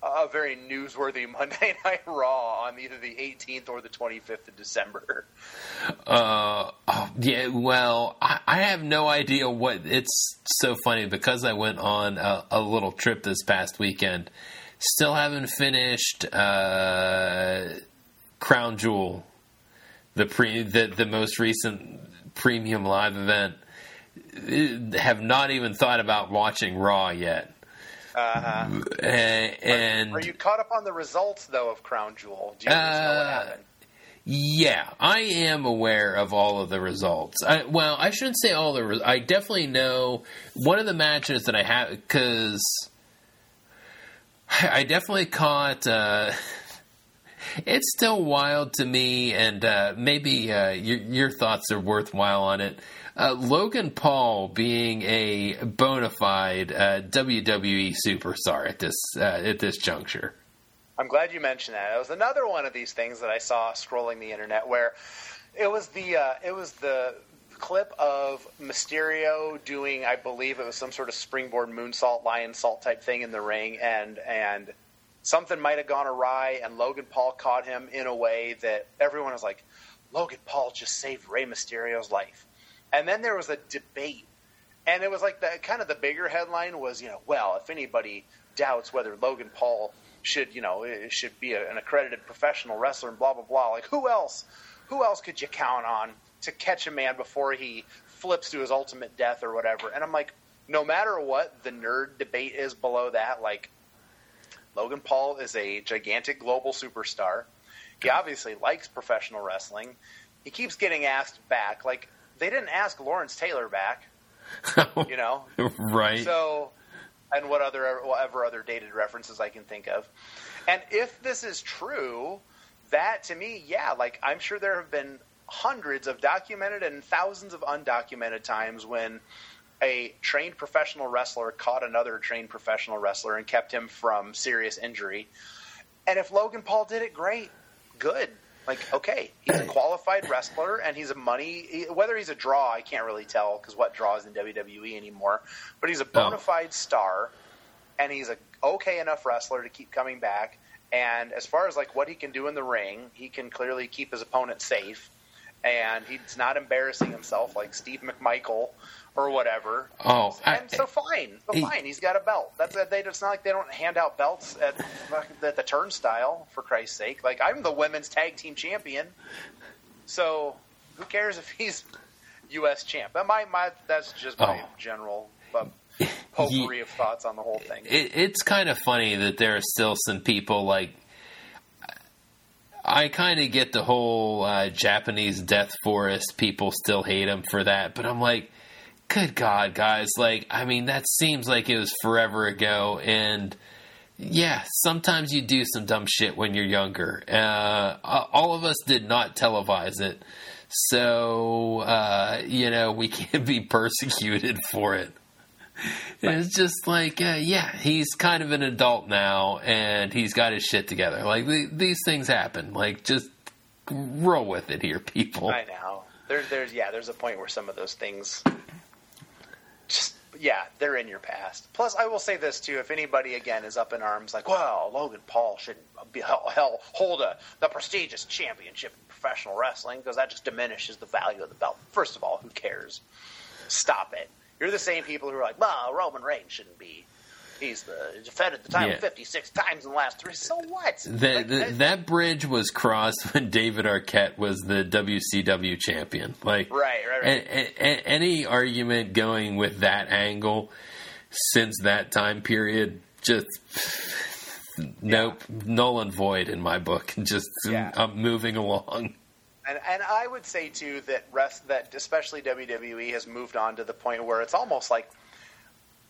a very newsworthy *laughs* Monday Night Raw on either the 18th or the 25th of December. Uh, oh, yeah. Well, I, I have no idea what. It's so funny because I went on a, a little trip this past weekend. Still haven't finished uh, Crown Jewel, the pre the the most recent premium live event. Uh, Have not even thought about watching Raw yet. Uh-huh. Uh, and Are you caught up on the results though of Crown Jewel? Do you least know what Uh, happened? Yeah, I am aware of all of the results. I, well, I shouldn't say all the. Re- I definitely know one of the matches that I have because I definitely caught. Uh, it's still wild to me, and uh, maybe uh, your, your thoughts are worthwhile on it. Uh, Logan Paul being a bona fide uh, WWE superstar at this uh, at this juncture. I'm glad you mentioned that. It was another one of these things that I saw scrolling the internet where it was the uh, it was the clip of Mysterio doing, I believe it was some sort of springboard moonsault, Lionsault type thing in the ring, and and something might have gone awry, and Logan Paul caught him in a way that everyone was like, Logan Paul just saved Rey Mysterio's life, and then there was a debate and it was like the kind of the bigger headline was you know well if anybody doubts whether Logan Paul should you know should be a, an accredited professional wrestler and blah blah blah like who else who else could you count on to catch a man before he flips to his ultimate death or whatever? And I'm like no matter what the nerd debate is below that like Logan Paul is a gigantic global superstar he obviously likes professional wrestling he keeps getting asked back like they didn't ask Lawrence Taylor back *laughs* you know right? so, and what other whatever other dated references I can think of. And if this is true, that to me, yeah, like I'm sure there have been hundreds of documented and thousands of undocumented times when a trained professional wrestler caught another trained professional wrestler and kept him from serious injury. And if Logan Paul did it, great, good. Like, okay, he's a *clears throat* qualified wrestler and he's a money. Whether he's a draw, I can't really tell because what draws in WWE anymore. But he's a bona oh. fide star and he's a okay enough wrestler to keep coming back. And as far as like what he can do in the ring, he can clearly keep his opponent safe, and he's not embarrassing himself like Steve McMichael or whatever. Oh, I- and so fine, so he- fine. He's got a belt. That's a, they. It's not like they don't hand out belts at, at the turnstile for Christ's sake. Like I'm the women's tag team champion, so who cares if he's U.S. champ? That my my that's just my Oh. general uh, potpourri of thoughts on the whole thing. it, it's kind of funny that there are still some people like. I kind of get the whole uh, Japanese Death Forest. People still hate him for that, but I'm like, good God, guys! Like, I mean, that seems like it was forever ago, and yeah, sometimes you do some dumb shit when you're younger. Uh, all of us did not televise it, so uh, you know we *laughs* can't be persecuted for it. And it's just like, uh, yeah, he's kind of an adult now, and he's got his shit together. Like the, these things happen. Like just roll with it here, people. I know. There's there's yeah, there's a point where some of those things just yeah, they're in your past. Plus, I will say this too: if anybody again is up in arms, like, well, Logan Paul shouldn't be hell, hell hold a the prestigious championship in professional wrestling because that just diminishes the value of the belt. First of all, who cares? Stop it. You're the same people who are like, well, Roman Reigns shouldn't be. He's the defended the title Yeah. 56 times in the last three. So what? The, Like, the, that- bridge was crossed *laughs* when David Arquette was the WCW champion. Like, Right, right, right. a- a- a- any argument going with that angle since that time period, just nope, null and void in my book. *laughs* Just Yeah. I'm moving along. And, and I would say too that rest that especially WWE has moved on to the point where it's almost like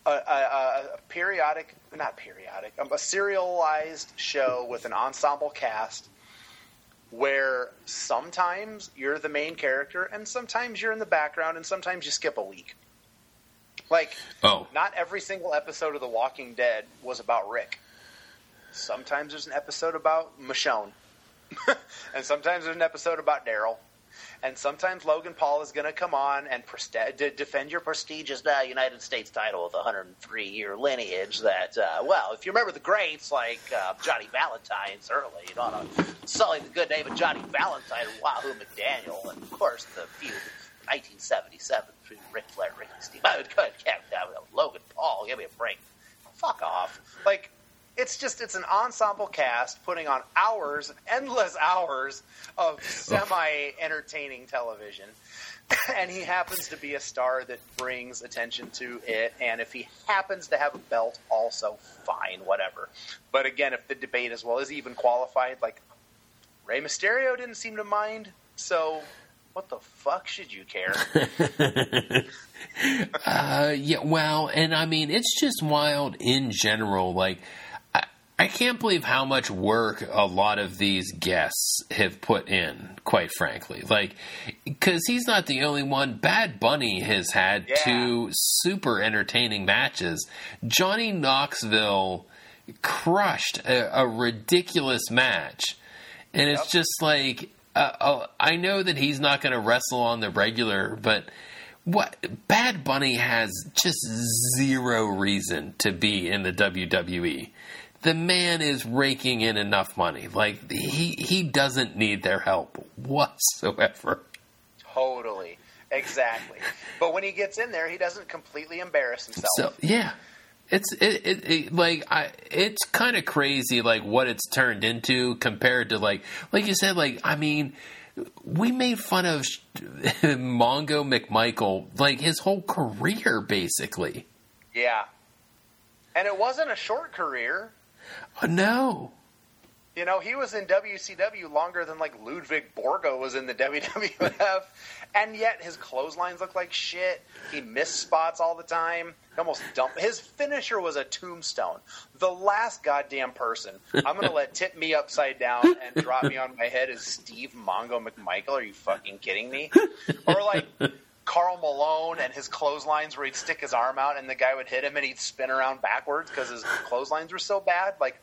a, a, a periodic, not periodic, um, a serialized show with an ensemble cast where sometimes you're the main character and sometimes you're in the background and sometimes you skip a week. Like, Oh, not every single episode of The Walking Dead was about Rick. Sometimes there's an episode about Michonne. *laughs* and sometimes there's an episode about Daryl. And sometimes Logan Paul is going to come on and preste- de- defend your prestigious uh, United States title with a 103 year lineage. That, uh, well, if you remember the greats like uh, Johnny Valentine, certainly, you know, sully the good name of Johnny Valentine and Wahoo McDaniel. And of course, the feud 1977 between Ric Flair and Ricky cut down with Logan Paul. Give me a break. Fuck off. Like, it's just it's an ensemble cast putting on hours, endless hours of *laughs* semi entertaining television. *laughs* And he happens to be a star that brings attention to it. And if he happens to have a belt, also fine, whatever. But again, if the debate is well, is he even qualified? Like Rey Mysterio didn't seem to mind. So what the fuck should you care? *laughs* Uh, yeah, well, and I mean, it's just wild in general. Like, I, can't believe how much work a lot of these guests have put in, quite frankly. Like, because he's not the only one. Bad Bunny has had Yeah. two super entertaining matches. Johnny Knoxville crushed a, a ridiculous match. And it's just like, uh, uh, I know that he's not going to wrestle on the regular, but what Bad Bunny has just zero reason to be in the WWE. The man is raking in enough money. Like he he doesn't need their help whatsoever. totally. Exactly. But when he gets in there, he doesn't completely embarrass himself. So yeah, it's it, it, it like I it's kind of crazy like what it's turned into compared to like like you said like I mean we made fun of *laughs* Mongo McMichael like his whole career basically. yeah. And it wasn't a short career. No. You know, he was in WCW longer than like Ludvig Borga was in the *laughs* WWF, and yet his clotheslines look like shit. He missed spots all the time. He almost dumped. His finisher was a tombstone. The last goddamn person I'm to let tip me upside down and drop me on my head is Steve Mongo McMichael. Are you fucking kidding me? Or like. Karl Malone and his clotheslines where he'd stick his arm out and the guy would hit him and he'd spin around backwards because his clotheslines were so bad. Like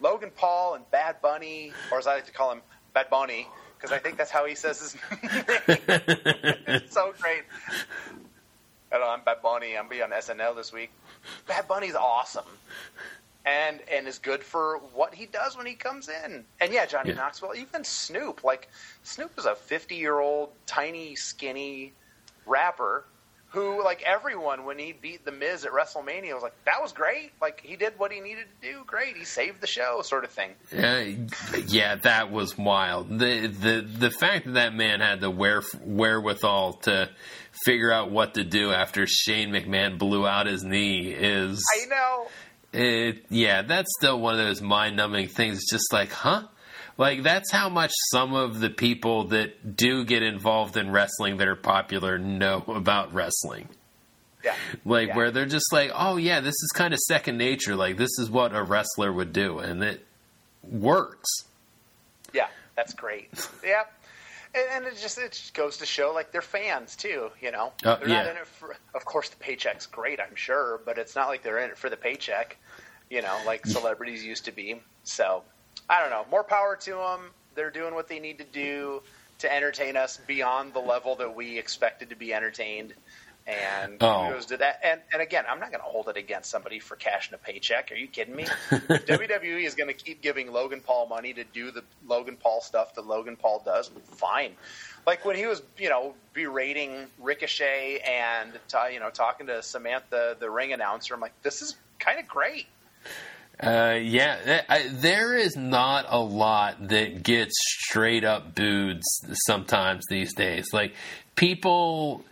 Logan Paul and Bad Bunny, or as I like to call him, Bad Bunny, because I think that's how he says his *laughs* name. it's so great. Hello, I'm Bad Bunny. I'm be on SNL this week. Bad Bunny's awesome, and and is good for what he does when he comes in. And yeah, Johnny Yeah. Knoxville, even Snoop. Like Snoop is a 50 year old, tiny, skinny rapper who, like everyone, when he beat the Miz at WrestleMania, was like, "That was great. Like he did what he needed to do. Great. He saved the show." Sort of thing. Uh, yeah, that was wild. The the the fact that that man had the where, wherewithal to figure out what to do after Shane McMahon blew out his knee is I know. it, yeah, that's still one of those mind numbing things. It's just like, huh? Like that's how much some of the people that do get involved in wrestling that are popular know about wrestling. Yeah. Like Yeah. where they're just like, oh yeah, this is kind of second nature. Like this is what a wrestler would do, and it works. Yeah, that's great. *laughs* yeah, and, and it just it just goes to show like they're fans too. You know, Uh, they're yeah. not in it for. Of course, the paycheck's great, I'm sure, but it's not like they're in it for the paycheck. You know, like *laughs* celebrities used to be. So I don't know. More power to them. They're doing what they need to do to entertain us beyond the level that we expected to be entertained. And Oh. kudos to that. And and again, I'm not going to hold it against somebody for cashing a paycheck. Are you kidding me? *laughs* WWE is going to keep giving Logan Paul money to do the Logan Paul stuff that Logan Paul does. Fine. Like when he was, you know, berating Ricochet and ta- you know talking to Samantha, the ring announcer. I'm like, this is kind of great. Uh, yeah, I, there is not a lot that gets straight up booed sometimes these days. Like people,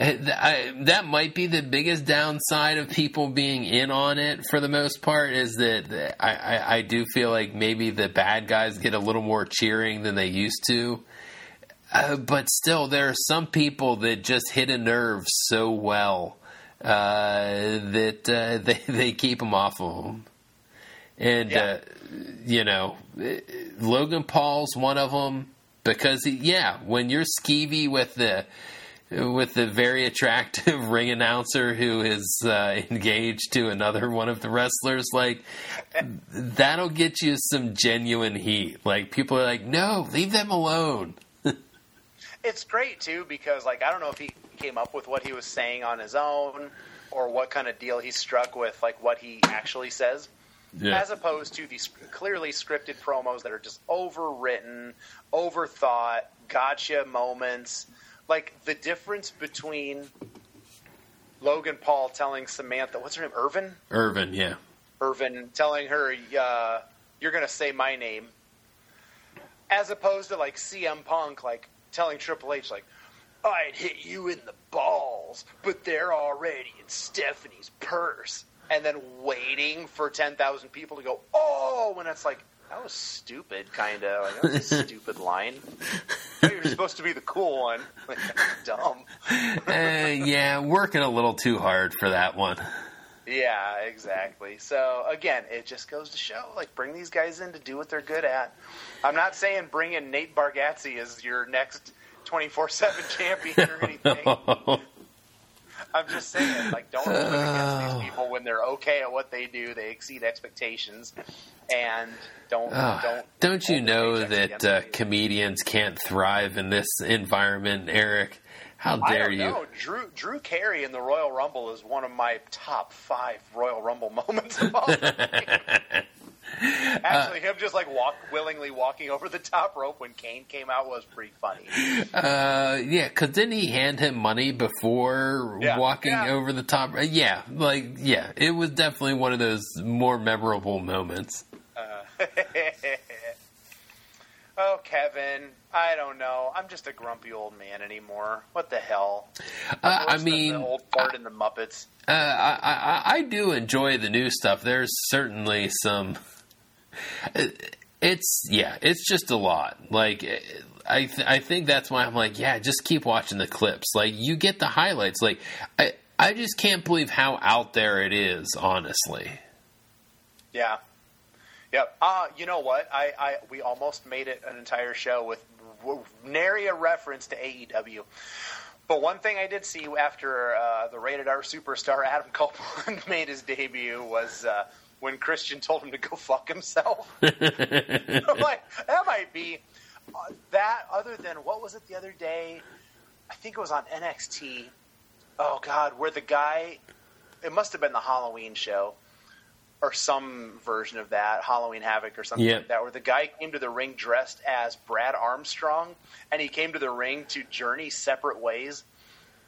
eh, I, that might be the biggest downside of people being in on it for the most part. Is that I, I, I do feel like maybe the bad guys get a little more cheering than they used to. Uh, but still, there are some people that just hit a nerve so well uh, that uh, *laughs* they they keep them off of them. And Yeah. uh, you know, Logan Paul's one of them because he, yeah, when you're skeevy with the with the very attractive *laughs* ring announcer who is uh, engaged to another one of the wrestlers, like that'll get you some genuine heat. Like people are like, no, leave them alone. *laughs* It's great too because like I don't know if he came up with what he was saying on his own or what kind of deal he struck with like what he actually says. Yeah. as opposed to these clearly scripted promos that are just overwritten, overthought, gotcha moments. Like the difference between Logan Paul telling Samantha, what's her name, Irvin? Irvin, yeah. Irvin telling her, uh, "You're going to say my name," as opposed to like CM Punk like telling Triple H like, "I'd hit you in the balls, but they're already in Stephanie's purse," and then waiting for ten thousand people to go, "Oh," when it's like. That was stupid, kind of. Like, that was a *laughs* stupid line. *laughs* You're supposed to be the cool one. Like, *laughs* dumb. uh, yeah, working a little too hard for that one. Yeah, exactly. So again, it just goes to show, like, bring these guys in to do what they're good at. I'm not saying bring in Nate Bargatze as your next 24/7 champion or anything. I'm just saying, like, don't it against these *sighs* people when they're okay at what they do. They exceed expectations, and don't Ah, don't don't you know that uh, comedians can't thrive in this environment, Eric? How I dare don't you? know. Drew Drew Carey in the Royal Rumble is one of my top five Royal Rumble *laughs* moments of all time. *laughs* *laughs* Actually, him just like walk willingly walking over the top rope when Kane came out was pretty funny. Uh, yeah, because didn't he hand him money before Yeah. walking Yeah. over the top? Uh, Yeah, like yeah, it was definitely one of those more memorable moments. *laughs* oh, Kevin, I don't know. I'm just a grumpy old man anymore. What the hell? Uh, I mean, the old part in the Muppets. Uh, I, I I do enjoy the new stuff. There's certainly some. It's yeah, it's just a lot. Like I th- I think that's why I'm like yeah, just keep watching the clips. Like you get the highlights. Like I I just can't believe how out there it is. Honestly, Yeah. Yep. Uh, you know what? I, I we almost made it an entire show with nary a reference to AEW. But one thing I did see after uh, the rated R superstar Adam Copeland *laughs* made his debut was uh, when Christian told him to go fuck himself. I'm *laughs* *laughs* like, that might be uh, that. Other than what was it the other day? I think it was on NXT oh God, where the guy, it must have been the Halloween show or some version of that, Halloween Havoc or something Yep. like that, where the guy came to the ring dressed as Brad Armstrong and he came to the ring to journey separate ways.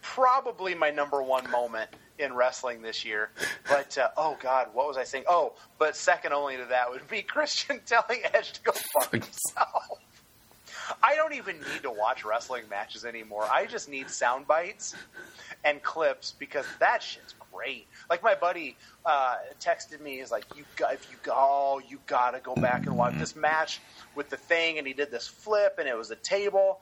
Probably my number one moment in wrestling this year. But uh, oh God, what was I saying? Oh, but second only to that would be *laughs* Christian telling Edge to go fuck himself. I don't even need to watch wrestling matches anymore. I just need sound bites and clips because that shit's great. Like my buddy uh, texted me, he's like, "You got, if you go, oh, you gotta go back and watch this match with the thing." And he did this flip, and it was a table.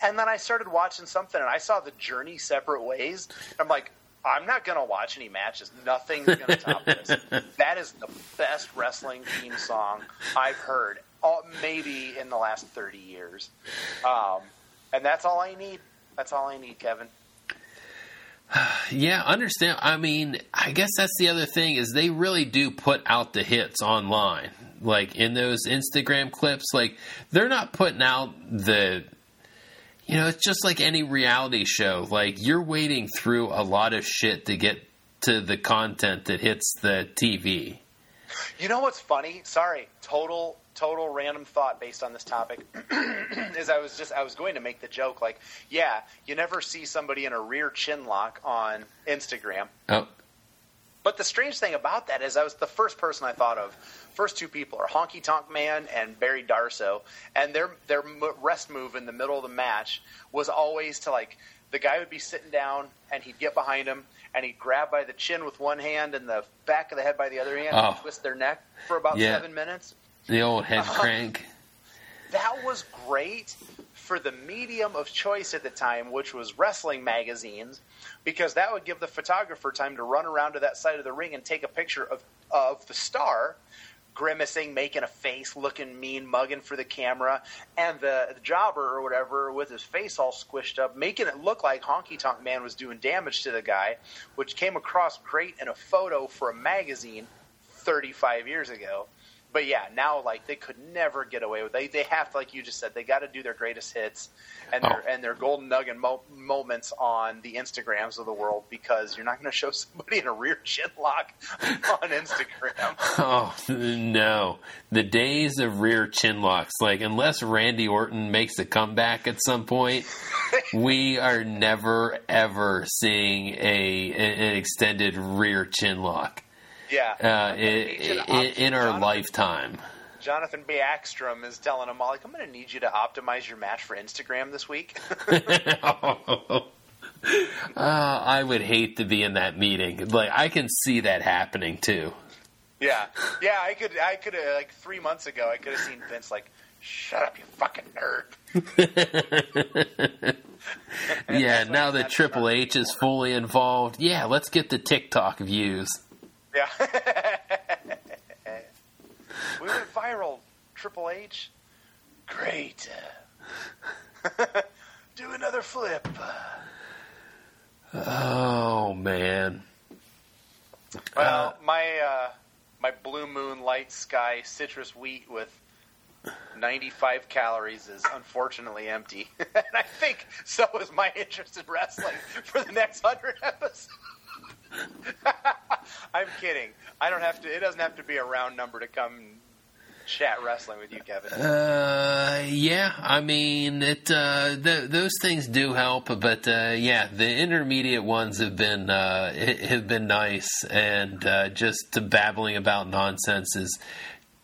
And then I started watching something, and I saw the Journey separate ways. I'm like, I'm not gonna watch any matches. Nothing's gonna top *laughs* this. That is the best wrestling theme song I've heard, all, maybe in the last 30 years. Um, and that's all I need. That's all I need, Kevin. *sighs* Yeah, understand. I mean, I guess that's the other thing is they really do put out the hits online. Like in those Instagram clips, like they're not putting out the you know, it's just like any reality show. Like you're wading through a lot of shit to get to the content that hits the TV. You know what's funny? Sorry, total total random thought based on this topic *clears throat* is I was just I was going to make the joke like, yeah, you never see somebody in a rear chin lock on Instagram. Oh, But the strange thing about that is I was the first person I thought of. First two people are Honky Tonk Man and Barry Darsow, and their their rest move in the middle of the match was always to like the guy would be sitting down and he'd get behind him and he'd grab by the chin with one hand and the back of the head by the other hand and Oh. twist their neck for about Yeah. seven minutes. the old head uh-huh. crank. That was great for the medium of choice at the time, which was wrestling magazines, because that would give the photographer time to run around to that side of the ring and take a picture of, of the star grimacing, making a face, looking mean, mugging for the camera, and the, the jobber or whatever with his face all squished up, making it look like Honky Tonk Man was doing damage to the guy, which came across great in a photo for a magazine 35 years ago. But yeah, now like they could never get away with. They they have to, like you just said, they got to do their greatest hits and their Oh. and their golden nugget mo- moments on the Instagrams of the world because you're not going to show *laughs* somebody in a rear chin lock *laughs* on Instagram. Oh no, the days of rear chin locks. Like unless Randy Orton makes a comeback at some point, *laughs* we are never ever seeing a an extended rear chin lock Yeah, uh, I'm gonna need you in, in our Jonathan- lifetime. Jonathan Baeckstrom is telling him all like, "I'm going to need you to optimize your match for Instagram this week." *laughs* *laughs* uh, I would hate to be in that meeting. Like I can see that happening too. yeah, yeah, I could, I could, uh, like three months ago, I could have seen Vince like, "Shut up, you fucking nerd." *laughs* Yeah, now that Triple H is fully involved, yeah, let's get the TikTok views. Yeah. *laughs* we went viral. Triple H. Great. *laughs* Do another flip. Oh man. Well, my uh, my blue moon light sky citrus wheat with 95 calories is unfortunately empty, *laughs* and I think so is my interest in wrestling for the next hundred episodes. *laughs* I'm kidding. I don't have to. It doesn't have to be a round number to come chat wrestling with you, Kevin. Uh, yeah, I mean, it. Uh, th- those things do help, but uh, yeah, the intermediate ones have been uh, have been nice, and uh, just babbling about nonsense has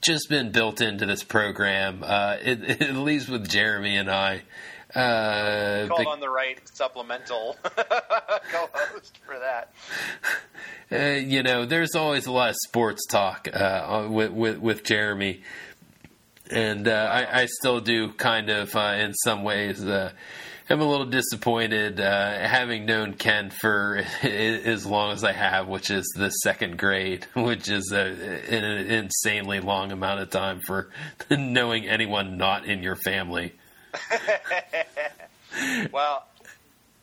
just been built into this program. Uh, it, *laughs* at least with Jeremy and I. Uh, Called the- on the right supplemental *laughs* co-host for that. uh, you know, there's always a lot of sports talk uh, with, with with Jeremy, and uh, I, I still do kind of, uh, in some ways, uh, am a little disappointed uh, having known Ken for *laughs* as long as I have, which is the second grade, *laughs* which is a, an insanely long amount of time for knowing anyone not in your family. *laughs* Well,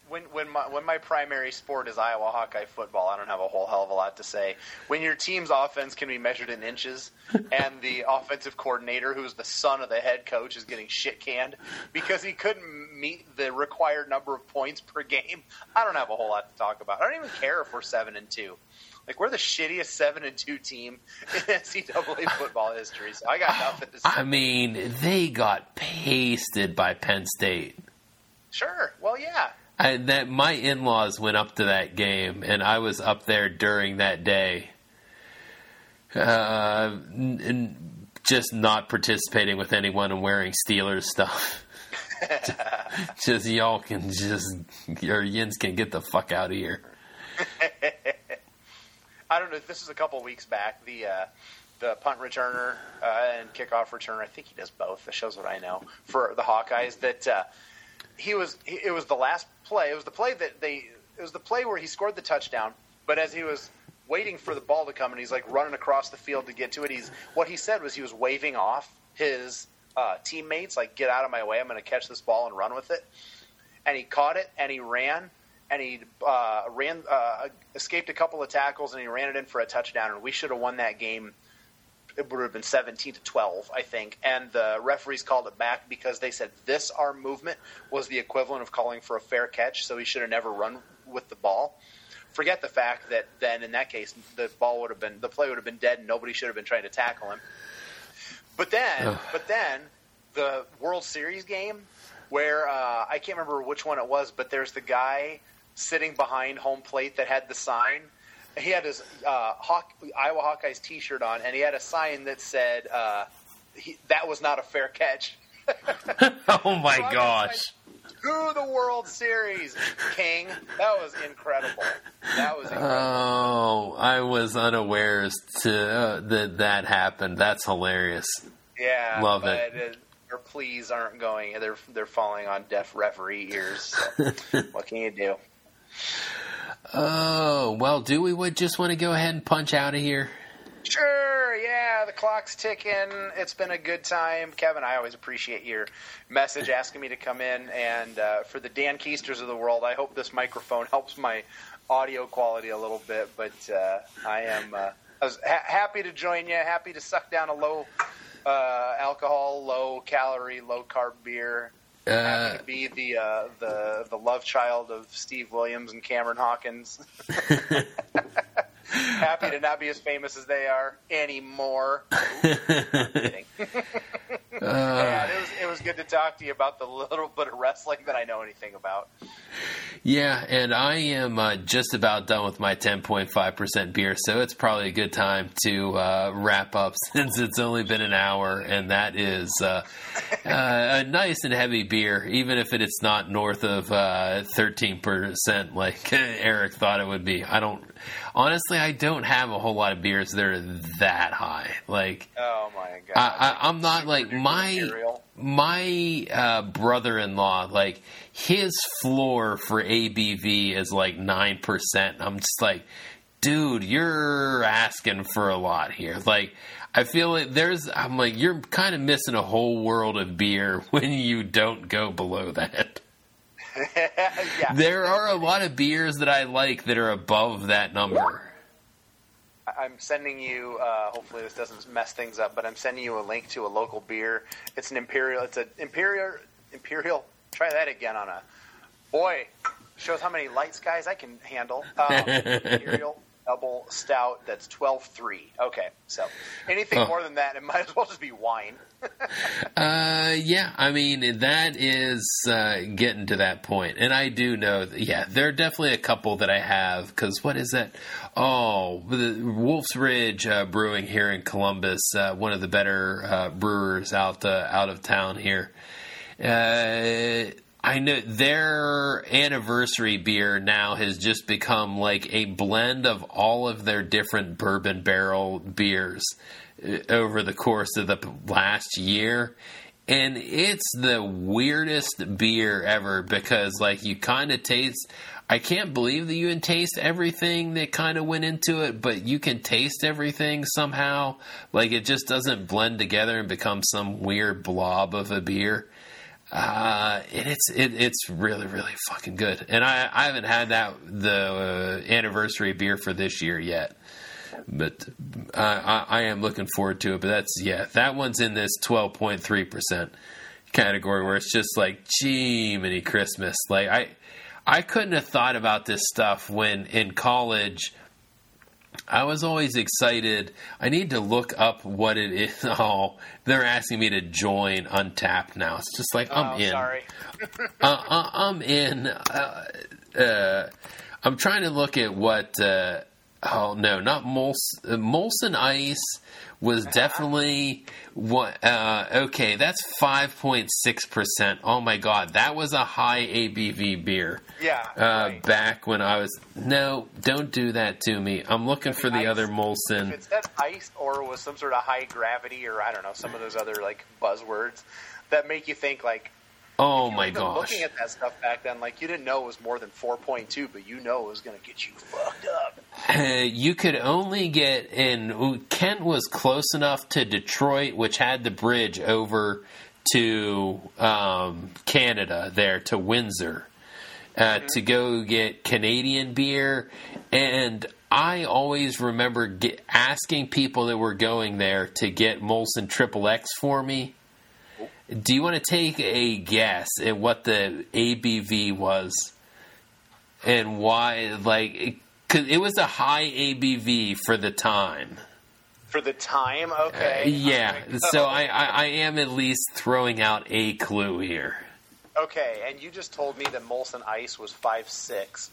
when when my when my primary sport is Iowa Hawkeye football, I don't have a whole hell of a lot to say. When your team's offense can be measured in inches, and the *laughs* offensive coordinator, who's the son of the head coach, is getting shit canned because he couldn't meet the required number of points per game, I don't have a whole lot to talk about. I don't even care if we're seven and two. Like we're the shittiest seven and two team in *laughs* NCAA football history. So I got nothing to say. I mean, they got pasted by Penn State. Sure. Well, yeah. I, that my in-laws went up to that game, and I was up there during that day, uh, and just not participating with anyone and wearing Steelers stuff. *laughs* just y'all can just your yins can get the fuck out of here. *laughs* I don't know. This is a couple weeks back. The uh, the punt returner uh, and kickoff returner. I think he does both. That shows what I know for the Hawkeyes. That uh, he was. It was the last play. It was the play that they. It was the play where he scored the touchdown. But as he was waiting for the ball to come, and he's like running across the field to get to it. He's what he said was he was waving off his uh, teammates, like "Get out of my way! I'm going to catch this ball and run with it." And he caught it and he ran and he uh, ran uh, escaped a couple of tackles and he ran it in for a touchdown. And we should have won that game. It would have been 17 to 12, I think. And the referees called it back because they said this arm movement was the equivalent of calling for a fair catch, so he should have never run with the ball forget the fact that then in that case the ball would have been the play would have been dead and nobody should have been trying to tackle him. But then, Ugh. but then the World Series game where uh, I can't remember which one it was, but there's the guy sitting behind home plate that had the sign. He had his uh, Hawk, Iowa Hawkeyes T-shirt on, and he had a sign that said uh, he, that was not a fair catch. *laughs* *laughs* oh my so gosh! to the World Series, King. That was incredible. That was incredible. Oh, I was unawares to uh, that that happened. That's hilarious. Yeah, love it. it. Our pleas aren't going. They're they're falling on deaf referee ears. So *laughs* what can you do? Oh well, do we would just want to go ahead and punch out of here? Sure, yeah, the clock's ticking. It's been a good time. Kevin, I always appreciate your message asking me to come in. And uh, for the Dan Keisters of the world, I hope this microphone *laughs* helps my audio quality a little bit. But uh, I am uh, I was ha- happy to join you, happy to suck down a low uh, alcohol, low calorie, low carb beer. Uh, to be the uh, the the love child of Steve Williams and Cameron Hawkins. *laughs* happy to not be as famous as they are anymore. *laughs* *laughs* Uh, yeah, it was, it was good to talk to you about the little bit of wrestling that I know anything about. Yeah, and I am uh, just about done with my 10.5% beer, so it's probably a good time to uh, wrap up *laughs* since it's only been an hour, and that is uh, uh a nice and heavy beer, even if it's not north of 13% uh, like *laughs* Eric thought it would be. I don't honestly, I don't have a whole lot of beers that are that high. Like, oh my god, I, am not like my material. my uh, brother-in-law. Like his floor for ABV is like nine percent. I'm just like, dude, you're asking for a lot here. Like. I feel like there's, I'm like, you're kind of missing a whole world of beer *laughs* when you don't go below that. *laughs* yeah. There are a lot of beers that I like that are above that number. I'm sending you. Uh, hopefully, this doesn't mess things up, but I'm sending you a link to a local beer. It's an imperial. It's an imperial. Imperial. Try that again on a. Boy, shows how many light skies I can handle. *laughs* Uh, imperial double stout that's 12.3. Okay, so anything oh. more than that, it might as well just be wine. *laughs* uh, yeah, I mean, that is uh, getting to that. And I do know, that, yeah, there are definitely a couple that I have, because what is that? Oh, the Wolf's Ridge uh, Brewing here in Columbus, uh, one of the better uh, brewers out, uh, out of town here. I know their anniversary beer now has just become like a blend of all of their different bourbon barrel beers over the course of the last year. And it's the weirdest beer ever because, like, you kind of taste. I can't believe that you can taste everything that kind of went into it, but you can taste everything somehow. Like, it just doesn't blend together and become some weird blob of a beer. Uh, and it's it, it's really really fucking good. And I, I haven't had that the uh, anniversary beer for this year yet, but I, I am looking forward to it. But that's yeah, that one's in this twelve point three percent category where it's just like, gee, mini Christmas. Like I, I couldn't have thought about this stuff when in college. I was always excited. I need to look up what it is. *laughs* Oh, they're asking me to join Untappd now. It's just like I'm oh, in. Sorry. *laughs* uh, uh, I'm in. Uh, uh, I'm trying to look at what. Oh no, not Molson. Molson Ice was definitely what. Uh, okay, that's five point six percent. Oh my god, that was a high ABV beer. Yeah. Uh, right. Back when I was no, don't do that to me. I'm looking for the Ice- other If Molson. it said ice or was some sort of high gravity or I don't know some of those other like buzzwords that make you think like Oh you were my gosh. looking at that stuff back then like you didn't know it was more than 4.2 but you know it was going to get you fucked up. Uh, *laughs* you could only get in. Kent was close enough to Detroit, which had the bridge over to um, Canada, there to Windsor, uh, to go get Canadian beer. And I always remember get, asking people that were going there to get Molson Triple X for me. Do you want to take a guess at what the ABV was? and why like because it was a high ABV for the time. For the time, Uh, okay. yeah, Okay. so I, I, I am at least throwing out a clue here. Okay, and you just told me that Molson Ice was five six,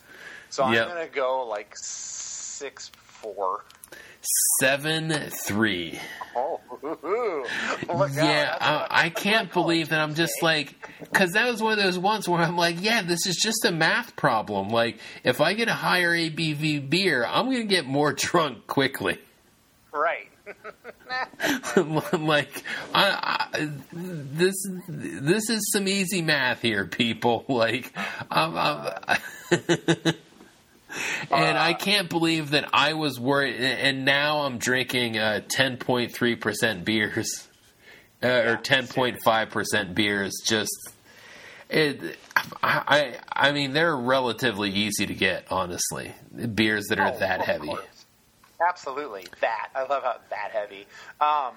so I'm gonna go like six four. Seven three. Oh, *laughs* Yeah, I, I can't believe that I'm just like because that was one of those ones where I'm like, yeah, this is just a math problem. Like if I get a higher ABV beer, I'm going to get more *laughs* drunk quickly. right. *laughs* like I, I, this this is some easy math here people like I'm, I'm, and I can't believe that I was worried and now I'm drinking uh, 10.3% beers uh, or 10.5% beers just it I, I I mean they're relatively easy to get honestly beers that are Oh, that heavy course. Absolutely, that I love how that heavy. Um,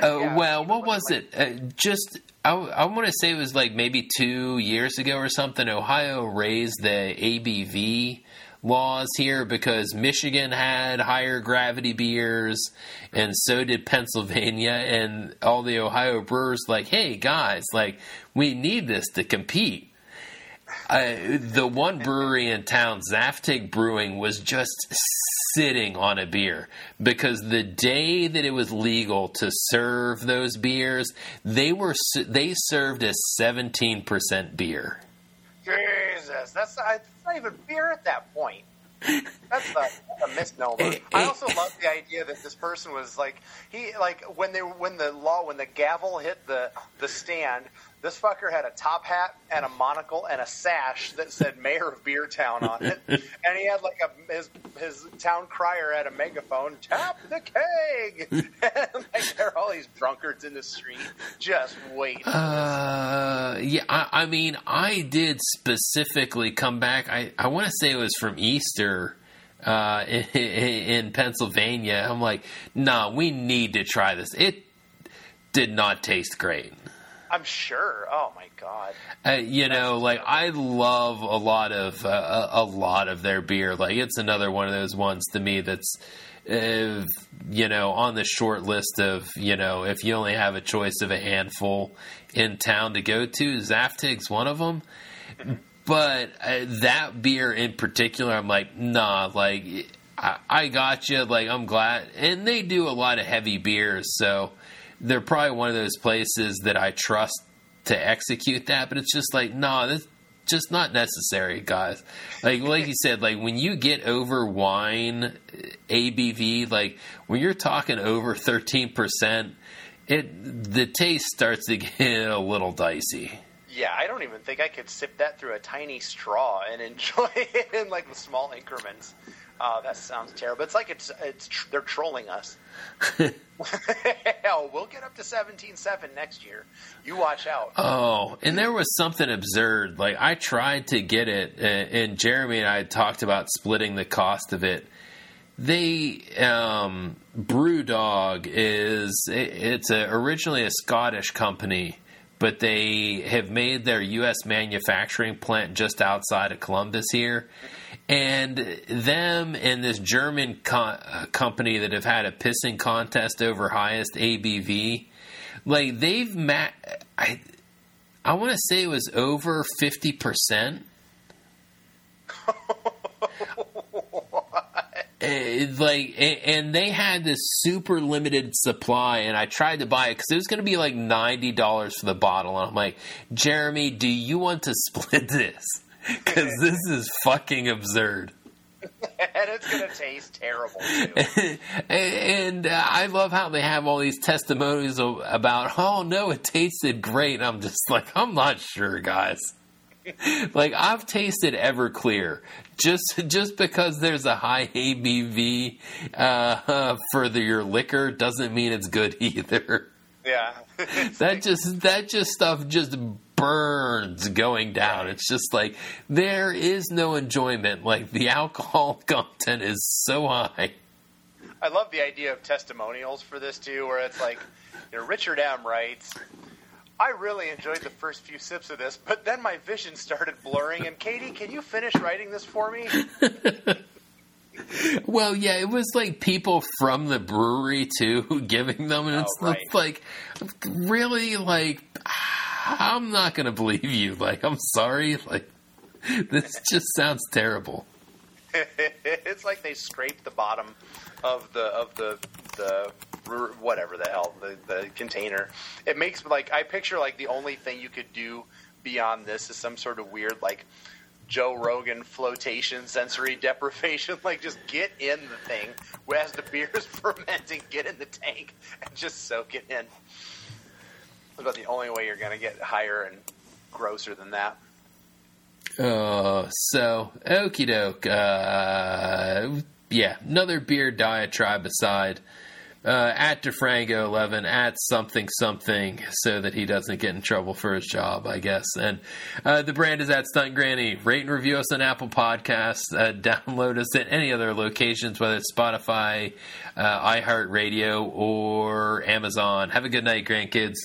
Uh, Yeah, well, what was it? Uh, just I, I want to say it was like maybe two years ago or something. Ohio raised the ABV laws here because Michigan had higher gravity beers, and so did Pennsylvania. And all the Ohio brewers like, hey guys, like we need this to compete. Uh, the one brewery in town, Zaftig Brewing, was just sitting on a beer because the day that it was legal to serve those beers, they were they served a seventeen percent beer. Jesus, that's not, it's not even beer at that point. That's a, that's a misnomer. *laughs* I also love the idea that this person was like he like when they when the law when the gavel hit the the stand. This fucker had a top hat and a monocle and a sash that said *laughs* "Mayor of Beer Town on it, and he had like a his his town crier had a megaphone, "Tap the keg!" *laughs* and like there are all these drunkards in the street just waiting. Uh, yeah, I, I mean, I did specifically come back. I, I want to say it was from Easter uh, in, *laughs* in Pennsylvania. I'm like, nah, we need to try this. It did not taste great. I'm sure. Oh my god. Uh, you know, like I love a lot of uh, a lot of their beer. Like it's another one of those ones to me that's, uh, you know, on the short list of you know if you only have a choice of a handful in town to go to, Zaftig's one of them. But uh, that beer in particular, I'm like, nah, like I, I got you. Like I'm glad, and they do a lot of heavy beers, so they're probably one of those places that I trust to execute that. But it's just like, nah, that's just not necessary, guys. Like like you said, like when you get over wine eh, ABV, like when you're talking over thirteen percent, it the taste starts to *laughs* get a little dicey. Yeah, I don't even think I could sip that through a tiny straw and enjoy *laughs* it in like small increments. Oh, that sounds terrible. It's like it's it's tr- they're trolling us. *laughs* Hell, we'll get up to seventeen seven next year. You watch out. Oh, and there was something absurd. Like I tried to get it, uh, and Jeremy and I had talked about splitting the cost of it. They um, BrewDog is it, it's a, originally a Scottish company, but they have made their U.S. manufacturing plant just outside of Columbus here. And them and this German co- uh, company that have had a pissing contest over highest ABV, like they've ma- I I want to say it was over fifty percent. Uh, *laughs* like and they had this super limited supply and i tried to buy it because it was going to be like $90 for the bottle and i'm like jeremy do you want to *laughs* split this *laughs* because this is fucking absurd *laughs* and it's going to taste terrible too. *laughs* and uh, I love how they have all these testimonies about, oh no, it tasted great. I'm just like, I'm not sure, guys. like I've tasted Everclear. Just just because there's a high ABV uh, for the, your liquor doesn't mean it's good either. Yeah, that just that just stuff just burns going down. It's just like there is no enjoyment. Like the alcohol *laughs* content is so high. I love the idea of testimonials for this too, where it's like, you know, Richard M. writes, I really enjoyed the first few sips of this, but then my vision started blurring. And Katie, can you finish writing this for me? *laughs* well, yeah, it was like people from the brewery too *laughs* giving them, and oh, it's, oh, right. like, really, like, I'm not going to believe you. Like, I'm sorry. Like, this just sounds terrible. *laughs* it's like they scraped the bottom of the of the the whatever the hell the the container. It makes like I picture like the only thing you could do beyond this is some sort of weird like Joe Rogan flotation sensory *laughs* deprivation. Like just get in the thing as the *laughs* beer is fermenting, get in the tank and just soak it in. It's about the only way you're going to get higher and grosser than that. Oh, so okie doke. Uh, yeah, another beer diatribe aside. Uh, at DeFrango 11, at something something, so that he doesn't get in trouble for his job, I guess. And uh, the brand is at Stunt Granny. Rate and review us on Apple Podcasts. Uh, *laughs* download us at any other locations, whether it's Spotify, uh, iHeartRadio, or Amazon. Have a good night, grandkids.